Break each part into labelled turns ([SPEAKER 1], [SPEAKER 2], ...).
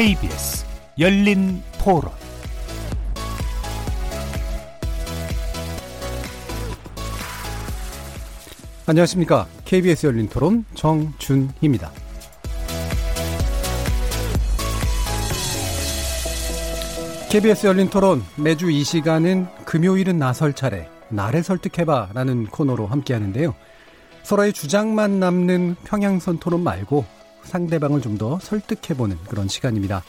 [SPEAKER 1] KBS 열린 토론
[SPEAKER 2] 안녕하십니까. KBS 열린 토론 정준희입니다. KBS 열린 토론 매주 이 시간은 금요일은 나설 차례 나를 설득해봐 라는 코너로 함께 하는데요. 서로의 주장만 남는 평양선 토론 말고 상대방을 좀 더 설득해보는 그런 시간입니다.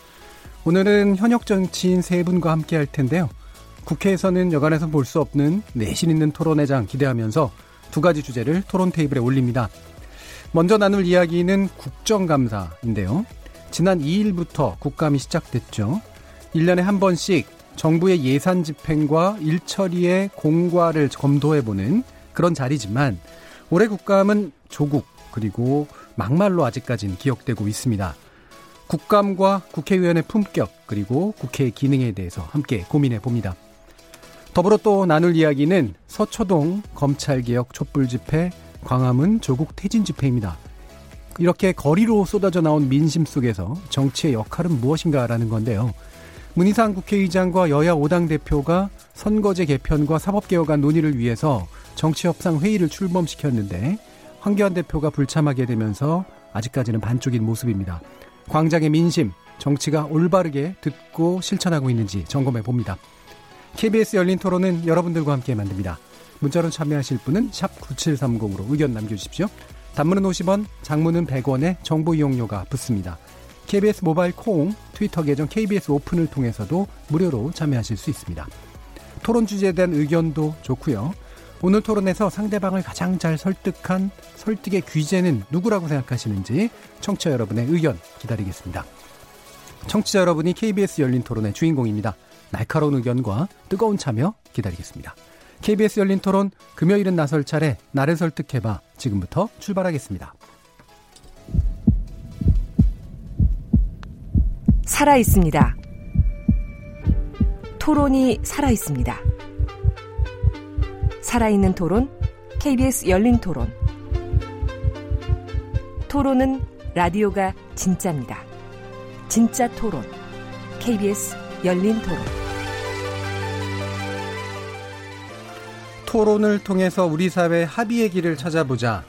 [SPEAKER 2] 오늘은 현역 정치인 세 분과 함께 할 텐데요. 국회에서는 여간해서 볼 수 없는 내신 있는 토론회장 기대하면서 두 가지 주제를 토론 테이블에 올립니다. 먼저 나눌 이야기는 국정감사인데요. 지난 2일부터 국감이 시작됐죠. 1년에 한 번씩 정부의 예산 집행과 일처리의 공과를 검토해보는 그런 자리지만 올해 국감은 조국 그리고 막말로 아직까지는 기억되고 있습니다. 국감과 국회의원의 품격 그리고 국회의 기능에 대해서 함께 고민해 봅니다. 더불어 또 나눌 이야기는 서초동 검찰개혁 촛불 집회, 광화문 조국 퇴진 집회입니다. 이렇게 거리로 쏟아져 나온 민심 속에서 정치의 역할은 무엇인가라는 건데요. 문희상 국회의장과 여야 5당 대표가 선거제 개편과 사법개혁안 논의를 위해서 정치협상 회의를 출범시켰는데 황교안 대표가 불참하게 되면서 아직까지는 반쪽인 모습입니다. 광장의 민심, 정치가 올바르게 듣고 실천하고 있는지 점검해 봅니다. KBS 열린 토론은 여러분들과 함께 만듭니다. 문자로 참여하실 분은 9730으로 의견 남겨주십시오. 단문은 50원, 장문은 100원에 정보 이용료가 붙습니다. KBS 모바일 콩, 트위터 계정 KBS 오픈을 통해서도 무료로 참여하실 수 있습니다. 토론 주제에 대한 의견도 좋고요. 오늘 토론에서 상대방을 가장 잘 설득한 설득의 귀재는 누구라고 생각하시는지 청취자 여러분의 의견 기다리겠습니다. 청취자 여러분이 KBS 열린 토론의 주인공입니다. 날카로운 의견과 뜨거운 참여 기다리겠습니다. KBS 열린 토론 금요일은 나설 차례 나를 설득해봐 지금부터 출발하겠습니다.
[SPEAKER 3] 살아 있습니다. 토론이 살아 있습니다. 살아있는 토론, KBS 열린 토론. 토론은 라디오가 진짜입니다. 진짜 토론, KBS 열린 토론.
[SPEAKER 2] 토론을 통해서 우리 사회 합의의 길을 찾아보자.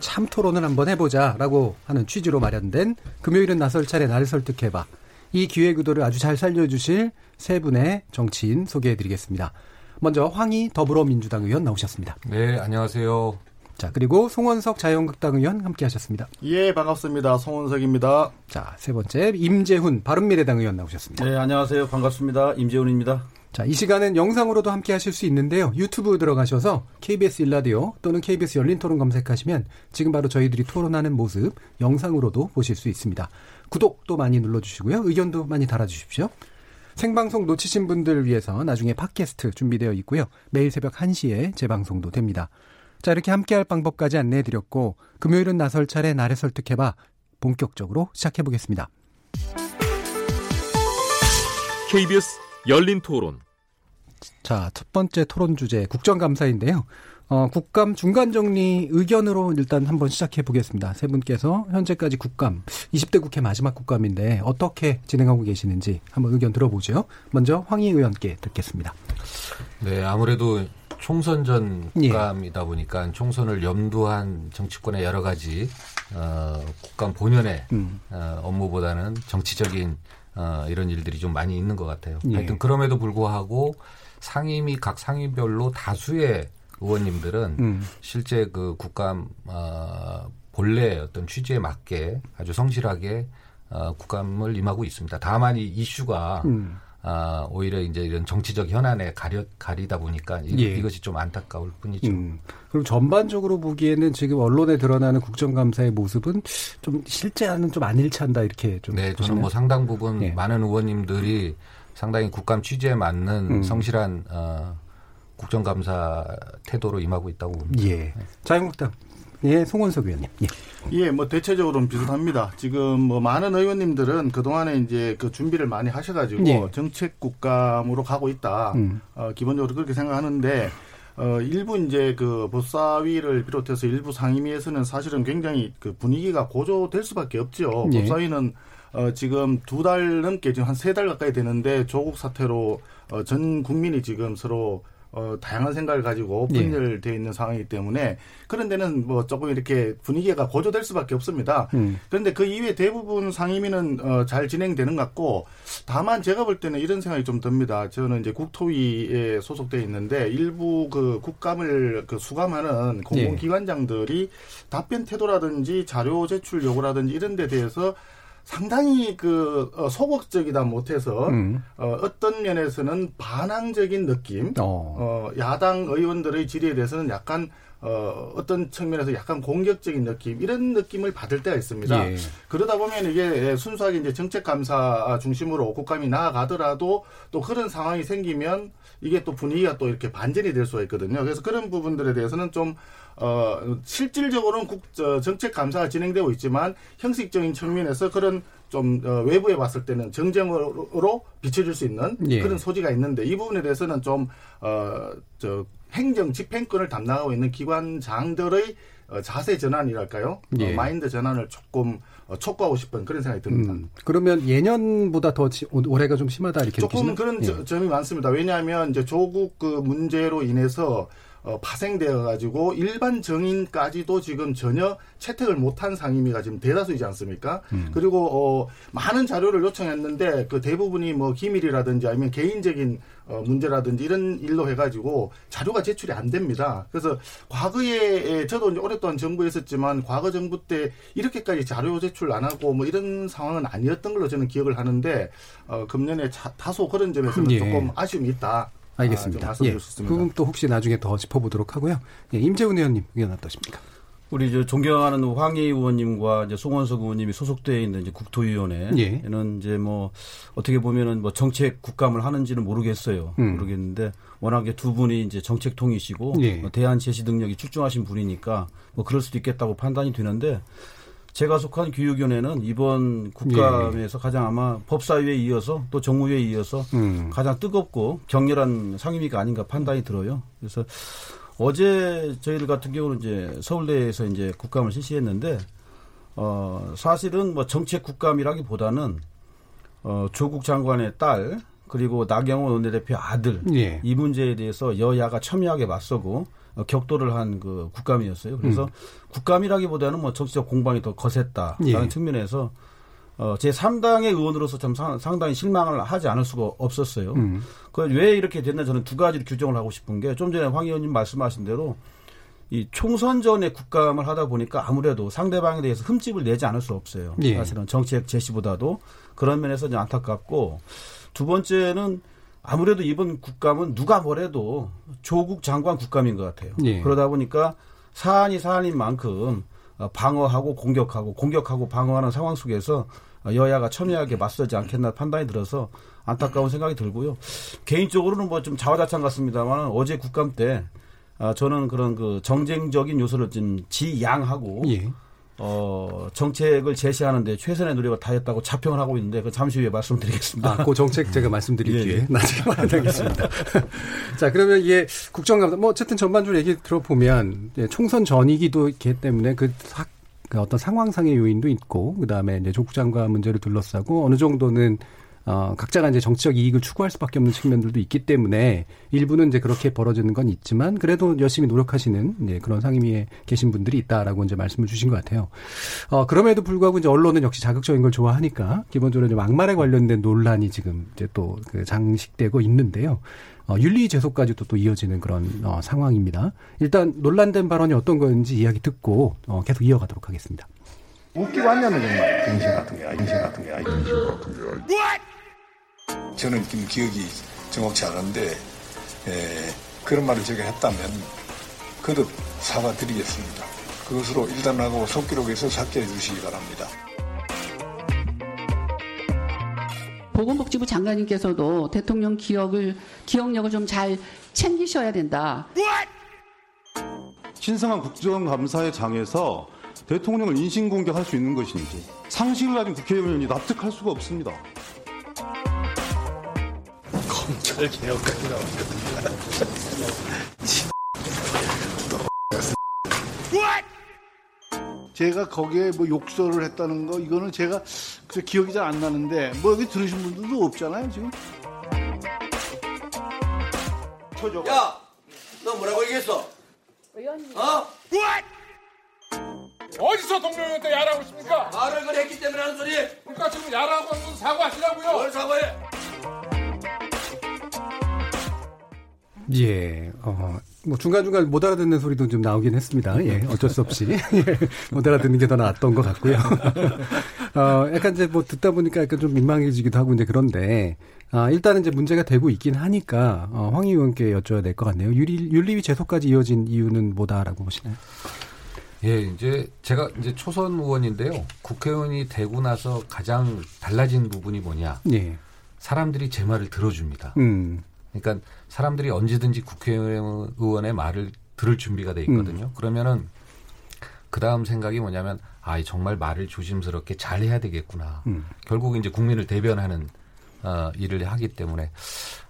[SPEAKER 2] 참 토론을 한번 해보자. 라고 하는 취지로 마련된 금요일은 나설 차례 나를 설득해봐. 이 기획 의도를 아주 잘 살려주실 세 분의 정치인 소개해드리겠습니다. 먼저 황희 더불어민주당 의원 나오셨습니다.
[SPEAKER 4] 네, 안녕하세요.
[SPEAKER 2] 자, 그리고 송원석 자유한국당 의원 함께 하셨습니다.
[SPEAKER 5] 예, 반갑습니다. 송원석입니다.
[SPEAKER 2] 자, 세 번째 임재훈 바른미래당 의원 나오셨습니다.
[SPEAKER 6] 네, 안녕하세요. 반갑습니다. 임재훈입니다.
[SPEAKER 2] 자, 이 시간은 영상으로도 함께 하실 수 있는데요. 유튜브 들어가셔서 KBS 일라디오 또는 KBS 열린 토론 검색하시면 지금 바로 저희들이 토론하는 모습 영상으로도 보실 수 있습니다. 구독도 많이 눌러주시고요. 의견도 많이 달아주십시오. 생방송 놓치신 분들 위해서 나중에 팟캐스트 준비되어 있고요. 매일 새벽 1시에 재방송도 됩니다. 자, 이렇게 함께할 방법까지 안내해드렸고 금요일은 나설 차례 나를 설득해봐 본격적으로 시작해보겠습니다.
[SPEAKER 7] KBS 열린 토론.
[SPEAKER 2] 자, 첫 번째 토론 주제 국정감사인데요. 어, 국감 중간 정리 의견으로 일단 한번 시작해 보겠습니다. 세 분께서 현재까지 국감, 20대 국회 마지막 국감인데 어떻게 진행하고 계시는지 한번 의견 들어보죠. 먼저 황희 의원께 듣겠습니다.
[SPEAKER 4] 네, 아무래도 총선 전 국감이다 예. 보니까 총선을 염두한 정치권의 여러 가지 어, 국감 본연의 음. 어, 업무보다는 정치적인 어, 이런 일들이 좀 많이 있는 것 같아요. 예. 하여튼 그럼에도 불구하고 상임위 각 상임별로 다수의 의원님들은 음. 실제 그 국감 어, 본래 어떤 취지에 맞게 아주 성실하게 어, 국감을 임하고 있습니다. 다만 이 이슈가 음. 아, 오히려 이제 이런 정치적 현안에 가려, 가리다 보니까 이, 예. 이것이 좀 안타까울 뿐이죠. 음.
[SPEAKER 2] 그럼 전반적으로 보기에는 지금 언론에 드러나는 국정감사의 모습은 좀 실제와는 좀 안 일치한다 이렇게 좀.
[SPEAKER 4] 네, 저는 뭐 상당 부분 예. 많은 의원님들이 상당히 국감 취지에 맞는 음. 성실한 어, 국정감사 태도로 임하고 있다고 봅니다.
[SPEAKER 2] 예. 자유한국당. 예, 송원석 의원님.
[SPEAKER 5] 예. 예, 뭐 대체적으로는 비슷합니다. 지금 뭐 많은 의원님들은 그동안에 이제 그 준비를 많이 하셔가지고 예. 정책 국감으로 가고 있다. 음. 어, 기본적으로 그렇게 생각하는데 어, 일부 이제 그 법사위를 비롯해서 일부 상임위에서는 사실은 굉장히 그 분위기가 고조될 수밖에 없죠. 예. 법사위는 어, 지금 두 달 넘게 지금 한 세 달 가까이 되는데 조국 사태로 어, 전 국민이 지금 서로 어, 다양한 생각을 가지고 예. 분열되어 있는 상황이기 때문에 그런 데는 뭐 조금 이렇게 분위기가 고조될 수밖에 없습니다. 음. 그런데 그 이외 대부분 상임위는 어, 잘 진행되는 것 같고 다만 제가 볼 때는 이런 생각이 좀 듭니다. 저는 이제 국토위에 소속돼 있는데 일부 그 국감을 그 수감하는 공공기관장들이 예. 답변 태도라든지 자료 제출 요구라든지 이런 데 대해서 상당히 그 어, 소극적이다 못해서 음. 어, 어떤 면에서는 반항적인 느낌, 어. 어, 야당 의원들의 질의에 대해서는 약간 어, 어떤 측면에서 약간 공격적인 느낌 이런 느낌을 받을 때가 있습니다. 예. 그러다 보면 이게 순수하게 이제 정책 감사 중심으로 국감이 나아가더라도 또 그런 상황이 생기면 이게 또 분위기가 또 이렇게 반전이 될 수가 있거든요. 그래서 그런 부분들에 대해서는 좀 어, 실질적으로는 국, 저, 정책 감사가 진행되고 있지만 형식적인 측면에서 그런 좀 어, 외부에 봤을 때는 정쟁으로 비춰질 수 있는 예. 그런 소지가 있는데 이 부분에 대해서는 좀 어, 저 행정 집행권을 담당하고 있는 기관장들의 어, 자세 전환이랄까요? 어, 예. 어, 마인드 전환을 조금 어, 촉구하고 싶은 그런 생각이 듭니다. 음,
[SPEAKER 2] 그러면 예년보다 더 올해가 좀 심하다 이렇게
[SPEAKER 5] 조금
[SPEAKER 2] 느끼시나요?
[SPEAKER 5] 그런 예. 점이 많습니다. 왜냐하면 이제 조국 그 문제로 인해서 어, 파생되어 가지고 일반 정인까지도 지금 전혀 채택을 못한 상임위가 지금 대다수이지 않습니까? 음. 그리고 어, 많은 자료를 요청했는데 그 대부분이 뭐 기밀이라든지 아니면 개인적인 어, 문제라든지 이런 일로 해가지고 자료가 제출이 안 됩니다. 그래서 과거에 저도 이제 오랫동안 정부에 있었지만 과거 정부 때 이렇게까지 자료 제출 안 하고 뭐 이런 상황은 아니었던 걸로 저는 기억을 하는데 어, 금년에 차, 다소 그런 점에서는 예. 조금 아쉬움이 있다.
[SPEAKER 2] 알겠습니다. 아, 예, 그 부분 또 혹시 나중에 더 짚어보도록 하고요. 예, 임재훈 의원님 의견 어떠십니까?
[SPEAKER 6] 우리 저 존경하는 황희 의원님과 이제 송원석 의원님이 소속되어 있는 이제 국토위원회는 예. 이제 뭐 어떻게 보면은 뭐 정책 국감을 하는지는 모르겠어요. 음. 모르겠는데 워낙에 두 분이 이제 정책 통이시고 예. 뭐 대안 제시 능력이 출중하신 분이니까 뭐 그럴 수도 있겠다고 판단이 되는데 제가 속한 교육위원회는 이번 국감에서 예. 가장 아마 법사위에 이어서 또 정무위에 이어서 음. 가장 뜨겁고 격렬한 상임위가 아닌가 판단이 들어요. 그래서 어제 저희들 같은 경우는 이제 서울대에서 이제 국감을 실시했는데 어 사실은 뭐 정책 국감이라기보다는 어 조국 장관의 딸 그리고 나경원 원내대표 아들 예. 이 문제에 대해서 여야가 첨예하게 맞서고 어, 격돌을 한 그 국감이었어요. 그래서 음. 국감이라기보다는 뭐 정치적 공방이 더 거셌다라는 예. 측면에서 어, 제 3당의 의원으로서 참 상 당히 실망을 하지 않을 수가 없었어요. 음. 그왜 이렇게 됐나 저는 두 가지를 규정을 하고 싶은 게 좀 전에 황 의원님 말씀하신 대로 이 총선 전에 국감을 하다 보니까 아무래도 상대방에 대해서 흠집을 내지 않을 수 없어요. 예. 사실은 정책 제시보다도 그런 면에서 좀 안타깝고 두 번째는 아무래도 이번 국감은 누가 뭐래도 조국 장관 국감인 것 같아요. 예. 그러다 보니까 사안이 사안인 만큼 방어하고 공격하고 공격하고 방어하는 상황 속에서 여야가 첨예하게 맞서지 않겠나 판단이 들어서 안타까운 생각이 들고요. 개인적으로는 뭐 좀 자화자찬 같습니다만 어제 국감 때 저는 그런 그 정쟁적인 요소를 좀 지양하고 예. 어, 정책을 제시하는 데 최선의 노력을 다했다고 자평을 하고 있는데 그 잠시 후에 말씀드리겠습니다.
[SPEAKER 2] 아, 그 정책 제가 말씀드릴게요. 예, 예. 나중에 말하겠습니다. 자, 그러면 이게 국정감사, 뭐 어쨌든 전반적으로 얘기 들어보면 예, 총선 전이기도 있기 때문에 그, 사, 그 어떤 상황상의 요인도 있고 그 다음에 이제 조국 장관 문제를 둘러싸고 어느 정도는 어, 각자가 이제 정치적 이익을 추구할 수밖에 없는 측면들도 있기 때문에 일부는 이제 그렇게 벌어지는 건 있지만 그래도 열심히 노력하시는 이제 그런 상임위에 계신 분들이 있다라고 이제 말씀을 주신 것 같아요. 어, 그럼에도 불구하고 이제 언론은 역시 자극적인 걸 좋아하니까 기본적으로 좀 악말에 관련된 논란이 지금 이제 또 그 장식되고 있는데요. 어, 윤리 제소까지도 또 이어지는 그런 어, 상황입니다. 일단 논란된 발언이 어떤 건지 이야기 듣고 어, 계속 이어가도록 하겠습니다.
[SPEAKER 8] 웃기고 왔냐면 정말 정신 같은 게 정신 같은 게 정신 같은 게 저는 지금 기억이 정확치 않은데 에, 그런 말을 제가 했다면 그도 사과드리겠습니다. 그것으로 일단하고 속기록에서 삭제해 주시기 바랍니다.
[SPEAKER 9] 보건복지부 장관님께서도 대통령 기억을 기억력을 좀 잘 챙기셔야 된다.
[SPEAKER 10] 신성한 국정감사의 장에서 대통령을 인신공격할 수 있는 것인지 상식을 가진 국회의원이 납득할 수가 없습니다.
[SPEAKER 8] 검찰 개혁까지 나왔거든요. 제가 거기에 뭐 욕설을 했다는 거 이거는 제가
[SPEAKER 11] 저 기억이 잘 안 나는데 뭐 여기 들으신 분들도 없잖아요 지금.
[SPEAKER 12] 야, 너 뭐라고 얘기했어? 의원님. 어?
[SPEAKER 13] 어디서 동료한테 야라고 있습니까?
[SPEAKER 12] 말을 그래 했기 때문에 하는 소리.
[SPEAKER 13] 그러니까 지금 야라고 하는 건 사과하시라고요.
[SPEAKER 12] 뭘 사과해?
[SPEAKER 2] 예, 어, 뭐 중간중간 못 알아듣는 소리도 좀 나오긴 했습니다. 예, 어쩔 수 없이. 예, 못 알아듣는 게 더 나았던 것 같고요. 어, 약간 이제 뭐 듣다 보니까 약간 좀 민망해지기도 하고 이제 그런데, 아, 일단은 이제 문제가 되고 있긴 하니까, 어, 황 의원께 여쭤야 될 것 같네요. 윤리, 윤리위 제소까지 이어진 이유는 뭐다라고 보시나요?
[SPEAKER 4] 예, 이제 제가 이제 초선 의원인데요. 국회의원이 되고 나서 가장 달라진 부분이 뭐냐.
[SPEAKER 2] 예.
[SPEAKER 4] 사람들이 제 말을 들어줍니다.
[SPEAKER 2] 음.
[SPEAKER 4] 그러니까 사람들이 언제든지 국회의원의 말을 들을 준비가 돼 있거든요. 음. 그러면은 그 다음 생각이 뭐냐면 아 정말 말을 조심스럽게 잘 해야 되겠구나. 음. 결국 이제 국민을 대변하는 어, 일을 하기 때문에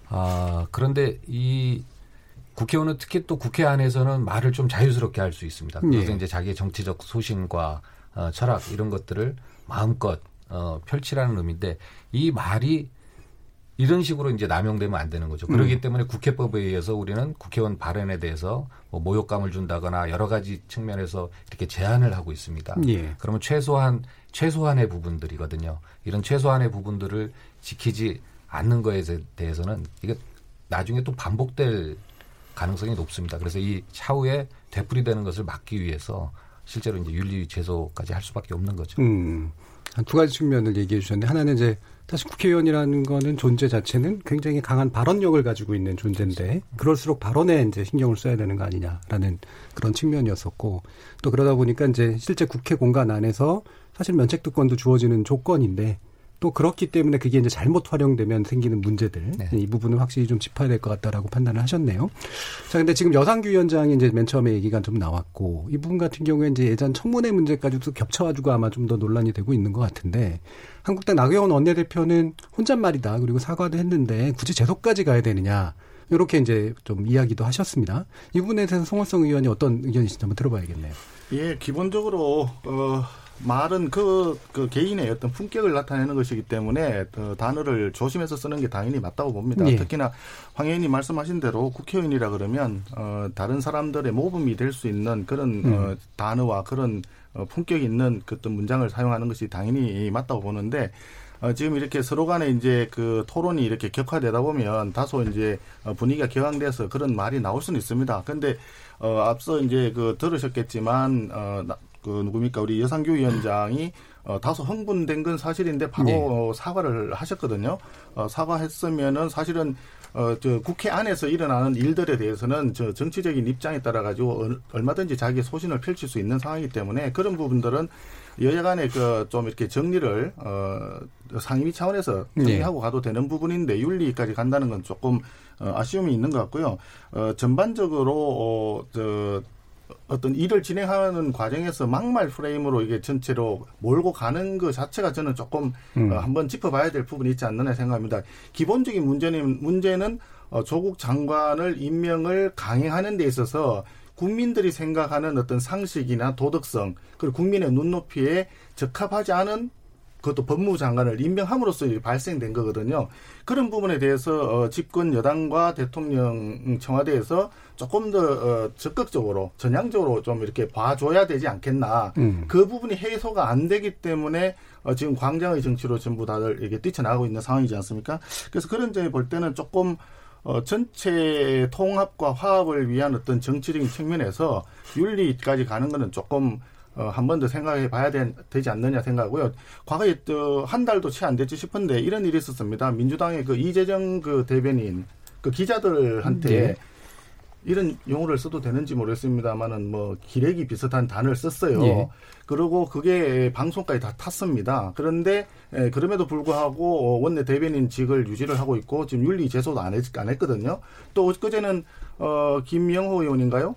[SPEAKER 4] 아 그런데 이 국회의원은 특히 또 국회 안에서는 말을 좀 자유스럽게 할 수 있습니다. 그래서 예. 이제 자기의 정치적 소신과 어, 철학 이런 것들을 마음껏 어, 펼치라는 의미인데 이 말이 이런 식으로 이제 남용되면 안 되는 거죠. 그렇기 음. 때문에 국회법에 의해서 우리는 국회의원 발언에 대해서 뭐 모욕감을 준다거나 여러 가지 측면에서 이렇게 제한을 하고 있습니다. 예. 그러면 최소한 최소한의 부분들이거든요. 이런 최소한의 부분들을 지키지 않는 거에 대해서는 이게 나중에 또 반복될 가능성이 높습니다. 그래서 이 차후에 되풀이되는 것을 막기 위해서 실제로 이제 윤리 제소까지 할 수밖에 없는 거죠.
[SPEAKER 2] 음. 한 두 가지 측면을 얘기해 주셨는데 하나는 이제 사실 국회의원이라는 거는 존재 자체는 굉장히 강한 발언력을 가지고 있는 존재인데 그럴수록 발언에 이제 신경을 써야 되는 거 아니냐라는 그런 측면이었었고 또 그러다 보니까 이제 실제 국회 공간 안에서 사실 면책특권도 주어지는 조건인데 또 그렇기 때문에 그게 이제 잘못 활용되면 생기는 문제들 네. 이 부분은 확실히 좀 짚어야 될 것 같다라고 판단을 하셨네요. 자, 근데 지금 여상규 위원장이 이제 맨 처음에 얘기가 좀 나왔고 이 부분 같은 경우에 이제 예전 청문회 문제까지도 겹쳐가지고 아마 좀 더 논란이 되고 있는 것 같은데 한국당 나경원 원내대표는 혼잣말이다 그리고 사과도 했는데 굳이 재소까지 가야 되느냐 이렇게 이제 좀 이야기도 하셨습니다. 이 부분에 대해서 송원성 의원이 어떤 의견이신지 한번 들어봐야겠네요.
[SPEAKER 5] 예, 기본적으로 어. 말은 그, 그 개인의 어떤 품격을 나타내는 것이기 때문에 그 단어를 조심해서 쓰는 게 당연히 맞다고 봅니다. 예. 특히나 황 의원님 말씀하신 대로 국회의원이라 그러면 어, 다른 사람들의 모범이 될 수 있는 그런 음. 어, 단어와 그런 어, 품격 있는 그 어떤 문장을 사용하는 것이 당연히 맞다고 보는데 어, 지금 이렇게 서로 간에 이제 그 토론이 이렇게 격화되다 보면 다소 이제 어, 분위기가 격앙돼서 그런 말이 나올 수는 있습니다. 근데 어, 앞서 이제 그 들으셨겠지만 어, 그 누굽니까 우리 여상규 위원장이 어, 다소 흥분된 건 사실인데 바로 네. 어, 사과를 하셨거든요. 어, 사과했으면은 사실은 어, 저 국회 안에서 일어나는 일들에 대해서는 저 정치적인 입장에 따라 가지고 얼마든지 자기의 소신을 펼칠 수 있는 상황이기 때문에 그런 부분들은 여야 간에 그 좀 이렇게 정리를 어 상임위 차원에서 네. 정리하고 네. 가도 되는 부분인데 윤리까지 간다는 건 조금 어, 아쉬움이 있는 것 같고요. 어 전반적으로 어 저 어떤 일을 진행하는 과정에서 막말 프레임으로 이게 전체로 몰고 가는 것 자체가 저는 조금 음. 어, 한번 짚어봐야 될 부분이 있지 않느냐 생각합니다. 기본적인 문제는 문제는 어, 조국 장관을 임명을 강행하는 데 있어서 국민들이 생각하는 어떤 상식이나 도덕성 그리고 국민의 눈높이에 적합하지 않은 그것도 법무부 장관을 임명함으로써 발생된 거거든요. 그런 부분에 대해서 어, 집권 여당과 대통령 청와대에서 조금 더 어, 적극적으로 전향적으로 좀 이렇게 봐줘야 되지 않겠나. 음. 그 부분이 해소가 안 되기 때문에 어, 지금 광장의 정치로 전부 다들 이게 뛰쳐나가고 있는 상황이지 않습니까? 그래서 그런 점에 볼 때는 조금 어, 전체 통합과 화합을 위한 어떤 정치적인 측면에서 윤리까지 가는 거는 조금 어, 한 번 더 생각해 봐야 되, 지 않느냐 생각하고요. 과거에 또 한 달도 채 안 됐지 싶은데 이런 일이 있었습니다. 민주당의 그 이재정 그 대변인 그 기자들한테 네. 이런 용어를 써도 되는지 모르겠습니다만은 뭐 기레기 비슷한 단어를 썼어요. 예. 그리고 그게 방송까지 다 탔습니다. 그런데 에, 그럼에도 불구하고 원내 대변인직을 유지를 하고 있고 지금 윤리 제소도 안, 했, 안 했거든요. 또 엊그제는 어 김영호 의원인가요?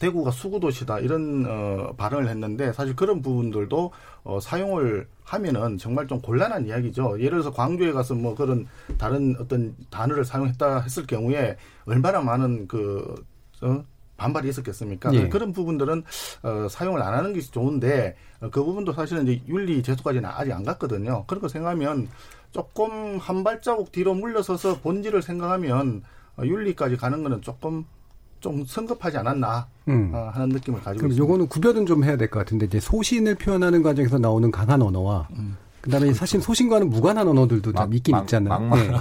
[SPEAKER 5] 대구가 수구도시다 이런 어, 발언을 했는데 사실 그런 부분들도 어, 사용을 하면은 정말 좀 곤란한 이야기죠. 예를 들어서 광주에 가서 뭐 그런 다른 어떤 단어를 사용했다 했을 경우에 얼마나 많은 그 어, 반발이 있었겠습니까? 예. 그런 부분들은 어, 사용을 안 하는 게 좋은데 어, 그 부분도 사실은 이제 윤리 제소까지는 아직 안 갔거든요. 그런 거 생각하면 조금 한 발자국 뒤로 물러서서 본질을 생각하면 어, 윤리까지 가는 거는 조금 좀 성급하지 않았나 음. 어, 하는 느낌을 가지고
[SPEAKER 2] 그럼
[SPEAKER 5] 있습니다.
[SPEAKER 2] 요거는 구별은 좀 해야 될 것 같은데 이제 소신을 표현하는 과정에서 나오는 강한 언어와 음. 그다음에 그렇죠. 사실 소신과는 무관한 언어들도 막, 좀 있긴 막, 있잖아요.
[SPEAKER 4] 막말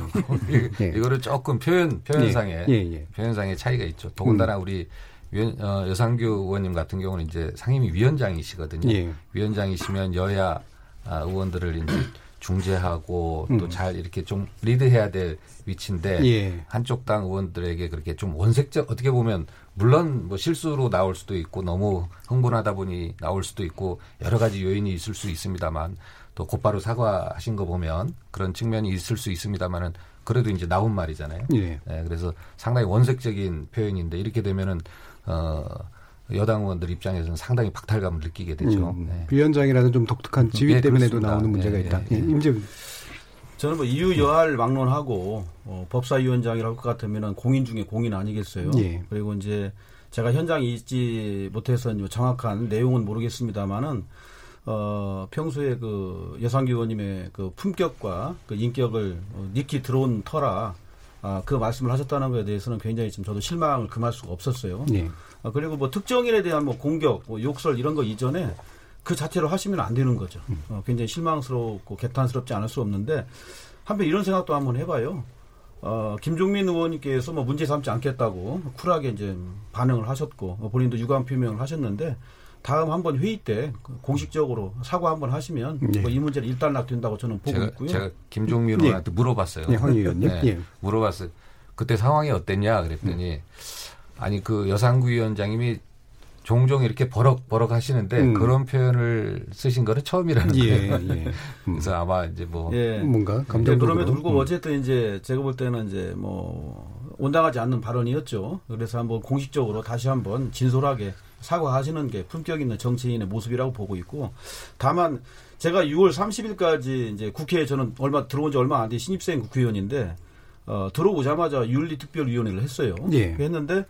[SPEAKER 4] 예. 예. 이거를 조금 표현 표현상의 예. 예. 예. 표현상의 차이가 있죠. 더군다나 음. 우리 위원, 어, 여상규 의원님 같은 경우는 이제 상임위 위원장이시거든요. 예. 위원장이시면 여야 아, 의원들을 이제 중재하고 음. 또잘 이렇게 좀 리드해야 될 위치인데 예. 한쪽 당 의원들에게 그렇게 좀 원색적 어떻게 보면 물론 뭐 실수로 나올 수도 있고 너무 흥분하다 보니 나올 수도 있고 여러 가지 요인이 있을 수 있습니다만 또 곧바로 사과하신 거 보면 그런 측면이 있을 수 있습니다만은 그래도 이제 나온 말이잖아요. 예. 네, 그래서 상당히 원색적인 표현인데 이렇게 되면은 어 여당 의원들 입장에서는 상당히 박탈감을 느끼게 되죠. 음,
[SPEAKER 2] 네. 위원장이라는 좀 독특한 지위 네, 때문에도 그렇습니다. 나오는 문제가 네, 있다. 네, 예, 임재
[SPEAKER 6] 저는 뭐 이유 여할 막론하고 어, 법사위원장이라고 것 같으면은 공인 중에 공인 아니겠어요. 예. 그리고 이제 제가 현장에 있지 못해서 정확한 내용은 모르겠습니다만은 어, 평소에 그 여상규 의원님의 그 품격과 그 인격을 어, 익히 들어온 터라 아, 그 말씀을 하셨다는 것에 대해서는 굉장히 좀 저도 실망을 금할 수가 없었어요. 예. 아, 그리고 뭐 특정인에 대한 뭐 공격, 뭐 욕설 이런 거 이전에 그 자체로 하시면 안 되는 거죠. 음. 어, 굉장히 실망스럽고 개탄스럽지 않을 수 없는데 한편 이런 생각도 한번 해봐요. 어, 김종민 의원님께서 뭐 문제 삼지 않겠다고 쿨하게 이제 반응을 하셨고 뭐 본인도 유감 표명을 하셨는데 다음 한번 회의 때 공식적으로 사과 한번 하시면 네. 뭐이 문제를 일단락된다고 저는 보고
[SPEAKER 4] 제가,
[SPEAKER 6] 있고요.
[SPEAKER 4] 제가 김종민 네. 의원한테 물어봤어요.
[SPEAKER 2] 네, 황 의원님. 네,
[SPEAKER 4] 예. 물어봤어요. 그때 상황이 어땠냐 그랬더니 음. 아니 그 여상구 위원장님이 종종 이렇게 버럭버럭 하시는데 음. 그런 표현을 쓰신 거는 처음이라는 예, 거예요. 예. 음. 그래서 아마 이제 뭐
[SPEAKER 2] 예. 뭔가 감정적으로
[SPEAKER 6] 그럼에도 불구하고 음. 어쨌든 이제 제가 볼 때는 이제 뭐 온당하지 않는 발언이었죠. 그래서 한번 공식적으로 다시 한번 진솔하게 사과하시는 게 품격 있는 정치인의 모습이라고 보고 있고 다만 제가 6월 30일까지 이제 국회에 저는 얼마 들어온 지 얼마 안 된 신입생 국회의원인데 어, 들어오자마자 윤리특별위원회를 했어요. 예. 했는데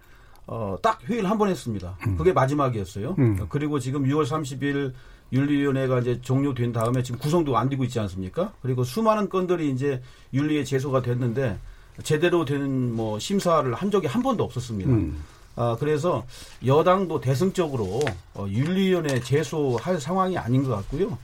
[SPEAKER 6] 어, 딱 회의를 한 번 했습니다. 음. 그게 마지막이었어요. 음. 그리고 지금 6월 30일 윤리위원회가 이제 종료된 다음에 지금 구성도 안 되고 있지 않습니까? 그리고 수많은 건들이 이제 윤리에 제소가 됐는데 제대로 된 뭐 심사를 한 적이 한 번도 없었습니다. 음. 아, 그래서 여당도 대승적으로 어, 윤리위원회 제소할 상황이 아닌 것 같고요.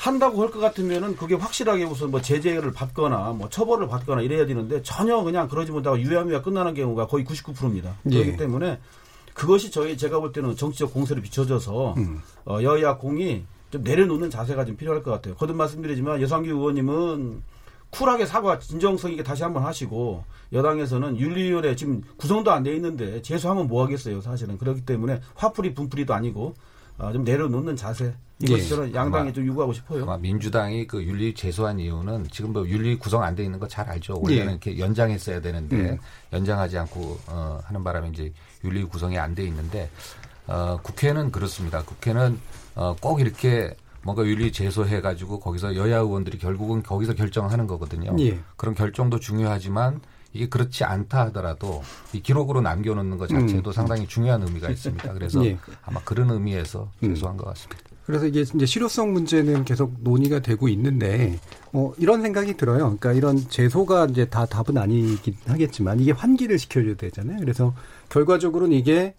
[SPEAKER 6] 한다고 할 것 같으면은 그게 확실하게 무슨 뭐 제재를 받거나 뭐 처벌을 받거나 이래야 되는데 전혀 그냥 그러지 못하고 유야무야 끝나는 경우가 거의 99%입니다. 예. 그렇기 때문에 그것이 저희 제가 볼 때는 정치적 공세를 비춰져서 음. 어, 여야 공이 좀 내려놓는 자세가 좀 필요할 것 같아요. 거듭 말씀드리지만 여상규 의원님은 쿨하게 사과 진정성 있게 다시 한번 하시고 여당에서는 윤리위원회 지금 구성도 안 돼 있는데 재수하면 뭐 하겠어요 사실은 그렇기 때문에 화풀이 분풀이도 아니고 어, 좀 내려놓는 자세 이것 예. 양당에 좀 요구하고 싶어요.
[SPEAKER 4] 아마 민주당이 그 윤리 제소한 이유는 지금 뭐 윤리 구성 안 돼 있는 거 잘 알죠. 원래는 예. 이렇게 연장했어야 되는데 음. 연장하지 않고 어, 하는 바람에 이제 윤리 구성이 안 돼 있는데 어, 국회는 그렇습니다. 국회는 어, 꼭 이렇게 뭔가 윤리 제소해 가지고 거기서 여야 의원들이 결국은 거기서 결정하는 거거든요. 예. 그런 결정도 중요하지만 이게 그렇지 않다 하더라도 이 기록으로 남겨놓는 것 자체도 음. 상당히 중요한 의미가 있습니다. 그래서 예. 아마 그런 의미에서 제소한 음. 것 같습니다.
[SPEAKER 2] 그래서 이게 이제 실효성 문제는 계속 논의가 되고 있는데 뭐 이런 생각이 들어요. 그러니까 이런 제소가 이제 다 답은 아니긴 하겠지만 이게 환기를 시켜줘야 되잖아요. 그래서 결과적으로는 이게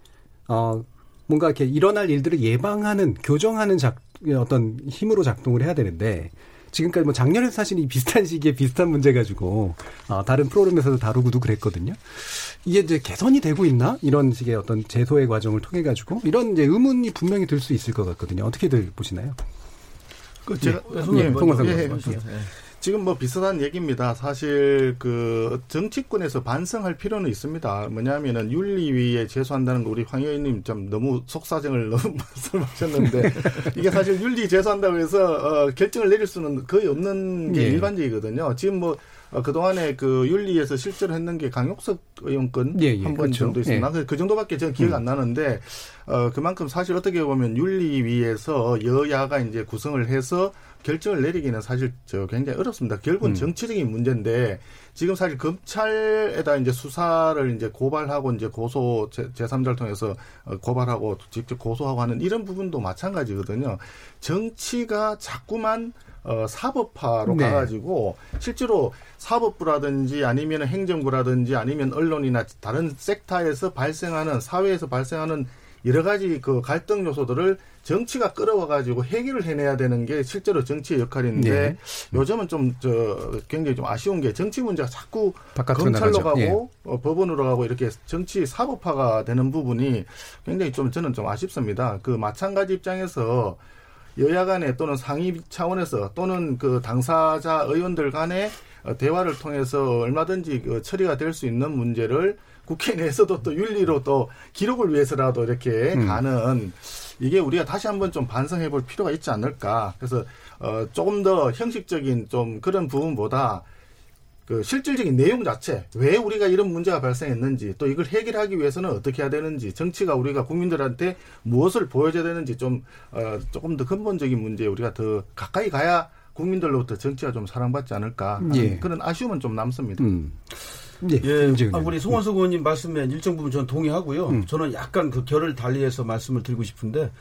[SPEAKER 2] 어 뭔가 이렇게 일어날 일들을 예방하는 교정하는 작 어떤 힘으로 작동을 해야 되는데 지금까지 뭐 작년에 사실 이 비슷한 시기에 비슷한 문제 가지고 어, 다른 프로그램에서도 다루고도 그랬거든요. 이게 이제 개선이 되고 있나 이런 식의 어떤 제소의 과정을 통해 가지고 이런 이제 의문이 분명히 들 수 있을 것 같거든요. 어떻게들 보시나요?
[SPEAKER 5] 그 제가 예, 예, 예, 예, 지금 뭐 비슷한 얘기입니다. 사실 그 정치권에서 반성할 필요는 있습니다. 뭐냐면은 윤리위에 제소한다는 거 우리 황 의원님 좀 너무 속사정을 너무 말씀하셨는데 이게 사실 윤리 제소한다고 해서 어, 결정을 내릴 수는 거의 없는 게 예. 일반적이거든요. 지금 뭐 어, 그동안에 그 윤리에서 실제로 했는 게 강용석 의원 건 예, 예, 한번 그렇죠. 정도 있습니다. 예. 그 정도밖에 저는 기억 안 음. 나는데 어, 그만큼 사실 어떻게 보면 윤리위에서 여야가 이제 구성을 해서 결정을 내리기는 사실 저 굉장히 어렵습니다. 결국은 음. 정치적인 문제인데 지금 사실 검찰에다 이제 수사를 이제 고발하고 이제 고소 제3자를 통해서 어, 고발하고 직접 고소하고 하는 이런 부분도 마찬가지거든요. 정치가 자꾸만 어, 사법화로 네. 가가지고 실제로 사법부라든지 아니면 행정부라든지 아니면 언론이나 다른 섹터에서 발생하는 사회에서 발생하는 여러 가지 그 갈등 요소들을 정치가 끌어와 가지고 해결을 해내야 되는 게 실제로 정치의 역할인데 네. 요즘은 좀 저 굉장히 좀 아쉬운 게 정치 문제가 자꾸 검찰로 나가죠. 가고 예. 어, 법원으로 가고 이렇게 정치 사법화가 되는 부분이 굉장히 좀 저는 좀 아쉽습니다. 그 마찬가지 입장에서 여야 간에 또는 상위 차원에서 또는 그 당사자 의원들 간에 대화를 통해서 얼마든지 그 처리가 될 수 있는 문제를 국회 내에서도 또 윤리로 또 기록을 위해서라도 이렇게 음. 가는 이게 우리가 다시 한번 좀 반성해 볼 필요가 있지 않을까. 그래서 어 조금 더 형식적인 좀 그런 부분보다 그 실질적인 내용 자체 왜 우리가 이런 문제가 발생했는지 또 이걸 해결하기 위해서는 어떻게 해야 되는지 정치가 우리가 국민들한테 무엇을 보여줘야 되는지 좀 어, 조금 더 근본적인 문제에 우리가 더 가까이 가야 국민들로부터 정치가 좀 사랑받지 않을까 예. 그런 아쉬움은 좀 남습니다. 음.
[SPEAKER 6] 예, 예 아, 우리 송원석 의원님 말씀에 일정 부분 저는 동의하고요. 음. 저는 약간 그 결을 달리해서 말씀을 드리고 싶은데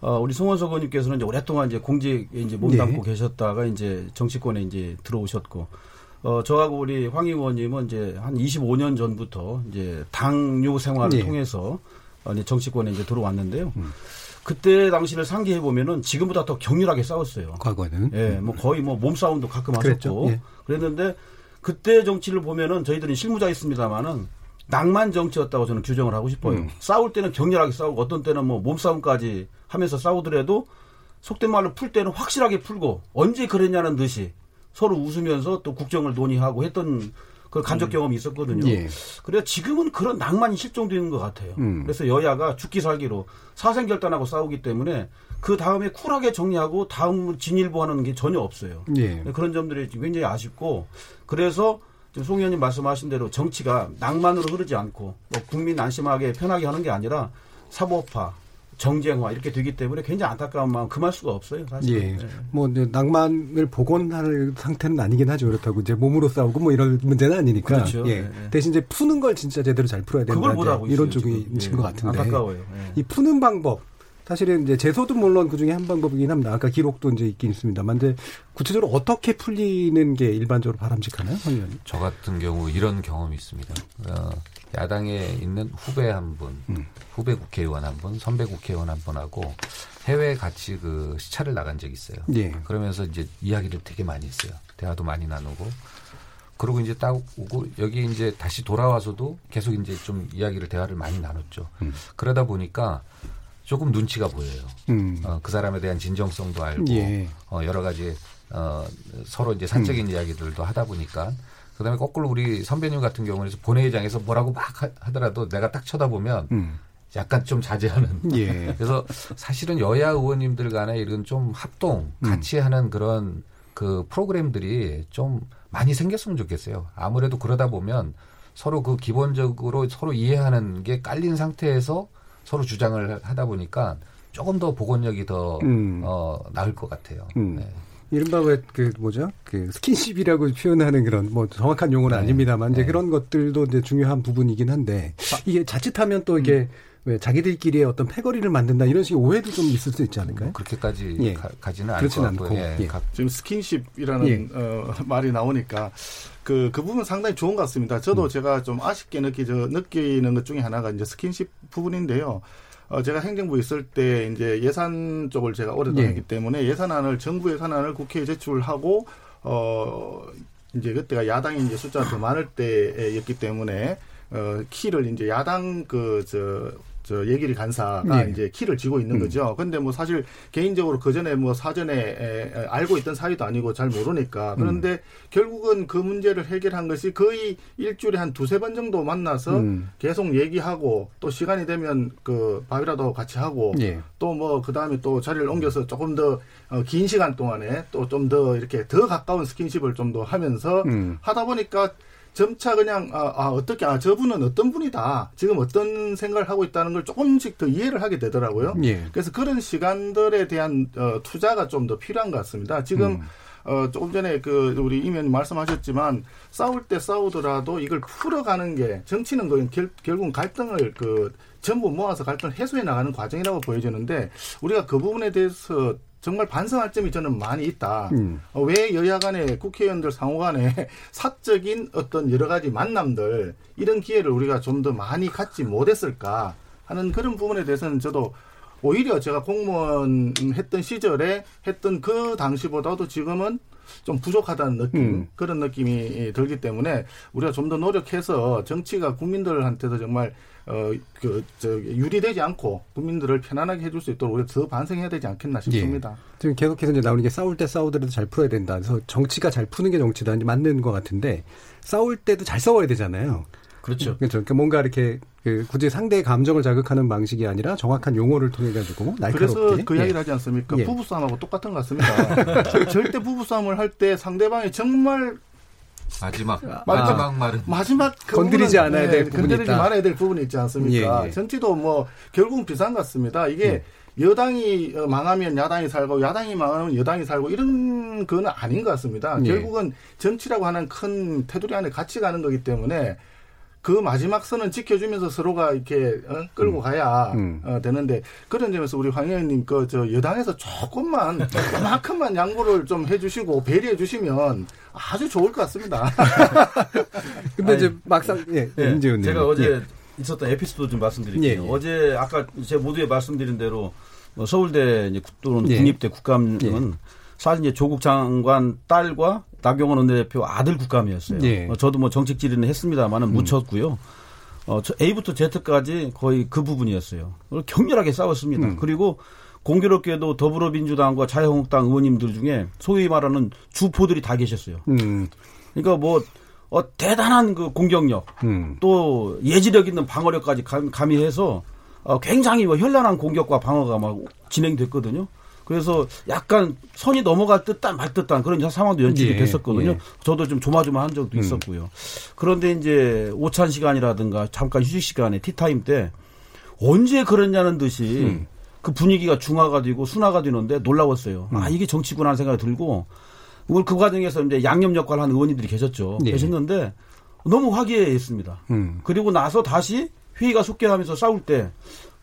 [SPEAKER 6] 어, 우리 송원석 의원님께서는 이제 오랫동안 이제 공직에 이제 몸담고 네. 계셨다가 이제 정치권에 이제 들어오셨고 어, 저하고 우리 황 의원님은 이제 한 25년 전부터 이제 당뇨 생활을 네. 통해서 어, 이제 정치권에 이제 들어왔는데요. 음. 그때 당시를 상기해 보면은 지금보다 더 격렬하게 싸웠어요.
[SPEAKER 2] 과거는.
[SPEAKER 6] 예, 뭐 거의 뭐 몸싸움도 가끔 하셨고 예. 그랬는데 그때 정치를 보면은 저희들은 실무자 있습니다만은 낭만 정치였다고 저는 규정을 하고 싶어요. 음. 싸울 때는 격렬하게 싸우고 어떤 때는 뭐 몸싸움까지 하면서 싸우더라도 속된 말로 풀 때는 확실하게 풀고 언제 그랬냐는 듯이 서로 웃으면서 또 국정을 논의하고 했던 그 간접 음. 경험이 있었거든요. 예. 그래서 지금은 그런 낭만이 실종되는 것 같아요. 음. 그래서 여야가 죽기 살기로 사생결단하고 싸우기 때문에 그 다음에 쿨하게 정리하고 다음 진일보하는 게 전혀 없어요. 예. 그런 점들이 굉장히 아쉽고 그래서 지금 송 의원님 말씀하신 대로 정치가 낭만으로 흐르지 않고 뭐 국민 안심하게 편하게 하는 게 아니라 사법화, 정쟁화 이렇게 되기 때문에 굉장히 안타까운 마음 금할 수가 없어요. 사실. 예.
[SPEAKER 2] 네. 뭐 낭만을 복원할 상태는 아니긴 하죠. 그렇다고 이제 몸으로 싸우고 뭐 이런 문제는 아니니까. 그렇죠. 예. 네. 대신 이제 푸는 걸 진짜 제대로 잘 풀어야 된다.
[SPEAKER 6] 그걸 못하고
[SPEAKER 2] 이런 쪽이신 예. 것 같은데.
[SPEAKER 6] 안타까워요. 예.
[SPEAKER 2] 이 푸는 방법 사실은 이제 제소도 물론 그 중에 한 방법이긴 합니다. 아까 기록도 이제 있긴 있습니다만, 근데 구체적으로 어떻게 풀리는 게 일반적으로 바람직하나요, 황 의원님?
[SPEAKER 4] 저 같은 경우 이런 경험이 있습니다. 어, 야당에 있는 후배 한 분, 음. 후배 국회의원 한 분, 선배 국회의원 한 분하고 해외 같이 그 시차를 나간 적이 있어요. 예. 그러면서 이제 이야기를 되게 많이 했어요. 대화도 많이 나누고. 그러고 이제 딱 오고 여기 이제 다시 돌아와서도 계속 이제 좀 이야기를 대화를 많이 나눴죠. 음. 그러다 보니까 조금 눈치가 보여요. 음. 어, 그 사람에 대한 진정성도 알고 예. 어, 여러 가지 어, 서로 이제 사적인 음. 이야기들도 하다 보니까 그다음에 거꾸로 우리 선배님 같은 경우는 본회의장에서 뭐라고 막 하더라도 내가 딱 쳐다보면 음. 약간 좀 자제하는. 예. 그래서 사실은 여야 의원님들 간에 이런 좀 합동 음. 같이 음. 하는 그런 그 프로그램들이 좀 많이 생겼으면 좋겠어요. 아무래도 그러다 보면 서로 그 기본적으로 서로 이해하는 게 깔린 상태에서 서로 주장을 하다 보니까 조금 더 복원력이 더 음. 어, 나을 것 같아요. 음. 네.
[SPEAKER 2] 이른바 왜그 뭐죠? 그 스킨십이라고 표현하는 그런 뭐 정확한 용어는 네. 아닙니다만 이제 네. 그런 것들도 이제 중요한 부분이긴 한데 이게 자칫하면 또 이게 음. 왜 자기들끼리의 어떤 패거리를 만든다 이런 식의 오해도 좀 있을 수 있지 않을까요? 뭐
[SPEAKER 4] 그렇게까지 예. 가, 지는 않을 것
[SPEAKER 2] 같고 예. 예.
[SPEAKER 5] 지금 스킨십이라는 예. 어, 말이 나오니까 그, 그 부분 상당히 좋은 것 같습니다. 저도 음. 제가 좀 아쉽게 느끼, 저, 느끼는 것 중에 하나가 이제 스킨십 부분인데요. 어, 제가 행정부 있을 때 이제 예산 쪽을 제가 오랫동안 예. 했기 때문에 예산안을 정부 예산안을 국회에 제출하고 어 이제 그때가 야당이 이제 숫자가 더 많을 때였기 때문에 어 키를 이제 야당 그 저 저 예길이 간사가 네. 이제 키를 쥐고 있는 음. 거죠. 근데 뭐 사실 개인적으로 그 전에 뭐 사전에 에, 에, 알고 있던 사이도 아니고 잘 모르니까 그런데 음. 결국은 그 문제를 해결한 것이 거의 일주일에 한 두세 번 정도 만나서 음. 계속 얘기하고 또 시간이 되면 그 밥이라도 같이 하고 예. 또뭐 그 다음에 또 자리를 옮겨서 조금 더긴 어, 시간 동안에 또 좀 더 이렇게 더 가까운 스킨십을 좀 더 하면서 음. 하다 보니까 점차 그냥 아, 아, 어떻게 아 저분은 어떤 분이다 지금 어떤 생각을 하고 있다는 걸 조금씩 더 이해를 하게 되더라고요. 예. 그래서 그런 시간들에 대한 어, 투자가 좀 더 필요한 것 같습니다. 지금 음. 어, 조금 전에 그 우리 이면 말씀하셨지만 싸울 때 싸우더라도 이걸 풀어가는 게 정치는 그 결, 결국은 갈등을 그 전부 모아서 갈등을 해소해 나가는 과정이라고 보여지는데 우리가 그 부분에 대해서 정말 반성할 점이 저는 많이 있다. 음. 어, 왜 여야 간에 국회의원들 상호 간에 사적인 어떤 여러 가지 만남들 이런 기회를 우리가 좀 더 많이 갖지 못했을까 하는 그런 부분에 대해서는 저도 오히려 제가 공무원 했던 시절에 했던 그 당시보다도 지금은 좀 부족하다는 느낌 음. 그런 느낌이 들기 때문에 우리가 좀 더 노력해서 정치가 국민들한테도 정말 어그저 유리되지 않고 국민들을 편안하게 해줄 수 있도록 우리가 더 반성해야 되지 않겠나 싶습니다. 예.
[SPEAKER 2] 지금 계속해서 이제 나오는 게 싸울 때 싸우더라도 잘 풀어야 된다. 그래서 정치가 잘 푸는 게 정치다. 이제 맞는 것 같은데 싸울 때도 잘 싸워야 되잖아요.
[SPEAKER 6] 그렇죠.
[SPEAKER 2] 그렇죠. 그러니까 뭔가 이렇게 그 굳이 상대의 감정을 자극하는 방식이 아니라 정확한 용어를 통해 가지고 날카롭게.
[SPEAKER 5] 그래서 그 이야기를 예. 하지 않습니까? 예. 부부싸움하고 똑같은 것 같습니다. 절대 부부싸움을 할 때 상대방이 정말
[SPEAKER 4] 마지막 아, 마지막 말은
[SPEAKER 5] 마지막
[SPEAKER 2] 그 건드리지 않아야 될 네, 부분이
[SPEAKER 5] 건드리지 있다. 말아야 될 부분이 있지 않습니까? 예, 예. 정치도 뭐 결국은 비슷한 것 같습니다. 이게 음. 여당이 망하면 야당이 살고 야당이 망하면 여당이 살고 이런 거는 아닌 것 같습니다. 예. 결국은 정치라고 하는 큰 테두리 안에 같이 가는 거기 때문에 그 마지막 선은 지켜주면서 서로가 이렇게 어? 끌고 음. 가야 음. 어, 되는데 그런 점에서 우리 황 의원님 그 저 여당에서 조금만 그만큼만 양보를 좀 해주시고 배려해 주시면 아주 좋을 것 같습니다.
[SPEAKER 2] 근데 이제 막상 예, 예
[SPEAKER 6] 제가 어제 예. 있었던 에피소드 좀 말씀드릴게요. 예, 예. 어제 아까 제 모두에 말씀드린 대로 뭐 서울대 또는 예. 국립대 국감은 예. 사실 이제 조국 장관 딸과 나경원 원내대표 아들 국감이었어요. 예. 어, 저도 뭐 정책 질의는 했습니다만은 음. 묻혔고요. 어, 저 A부터 Z까지 거의 그 부분이었어요. 격렬하게 싸웠습니다. 음. 그리고 공교롭게도 더불어민주당과 자유한국당 의원님들 중에 소위 말하는 주포들이 다 계셨어요. 음. 그러니까 뭐 어, 대단한 그 공격력, 음. 또 예지력 있는 방어력까지 가미해서 어, 굉장히 뭐 현란한 공격과 방어가 막 진행됐거든요. 그래서 약간 선이 넘어갈 듯한 말 듯한 그런 상황도 연출이 예, 됐었거든요. 예. 저도 좀 조마조마한 적도 음. 있었고요. 그런데 이제 오찬 시간이라든가 잠깐 휴식 시간에 티타임 때 언제 그랬냐는 듯이 음. 그 분위기가 중화가 되고 순화가 되는데 놀라웠어요. 음. 아 이게 정치구나 하는 생각이 들고 오늘 그 과정에서 이제 양념 역할을 하는 의원님들이 계셨죠. 예. 계셨는데 너무 화기애애했습니다. 음. 그리고 나서 다시 회의가 속개하면서 싸울 때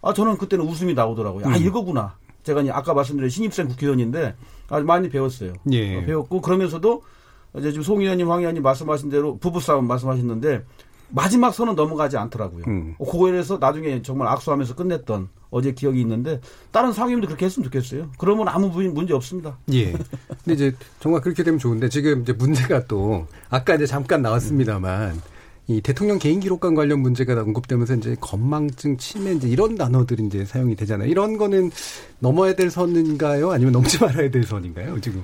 [SPEAKER 6] 아, 저는 그때는 웃음이 나오더라고요. 아, 음. 이거구나. 제가 아까 말씀드린 신입생 국회의원인데 아주 많이 배웠어요. 예. 어, 배웠고 그러면서도 이제 지금 송 의원님, 황 의원님 말씀하신 대로 부부싸움 말씀하셨는데 마지막 선은 넘어가지 않더라고요. 음. 어, 그거에서 나중에 정말 악수하면서 끝냈던 어제 기억이 있는데 다른 상임도 그렇게 했으면 좋겠어요. 그러면 아무 문제 없습니다.
[SPEAKER 2] 예. 근데 이제 정말 그렇게 되면 좋은데 지금 이제 문제가 또 아까 이제 잠깐 나왔습니다만 음. 이 대통령 개인 기록관 관련 문제가 언급되면서 이제 건망증, 치매 이제 이런 단어들이 이제 사용이 되잖아요. 이런 거는 넘어야 될 선인가요? 아니면 넘지 말아야 될 선인가요? 지금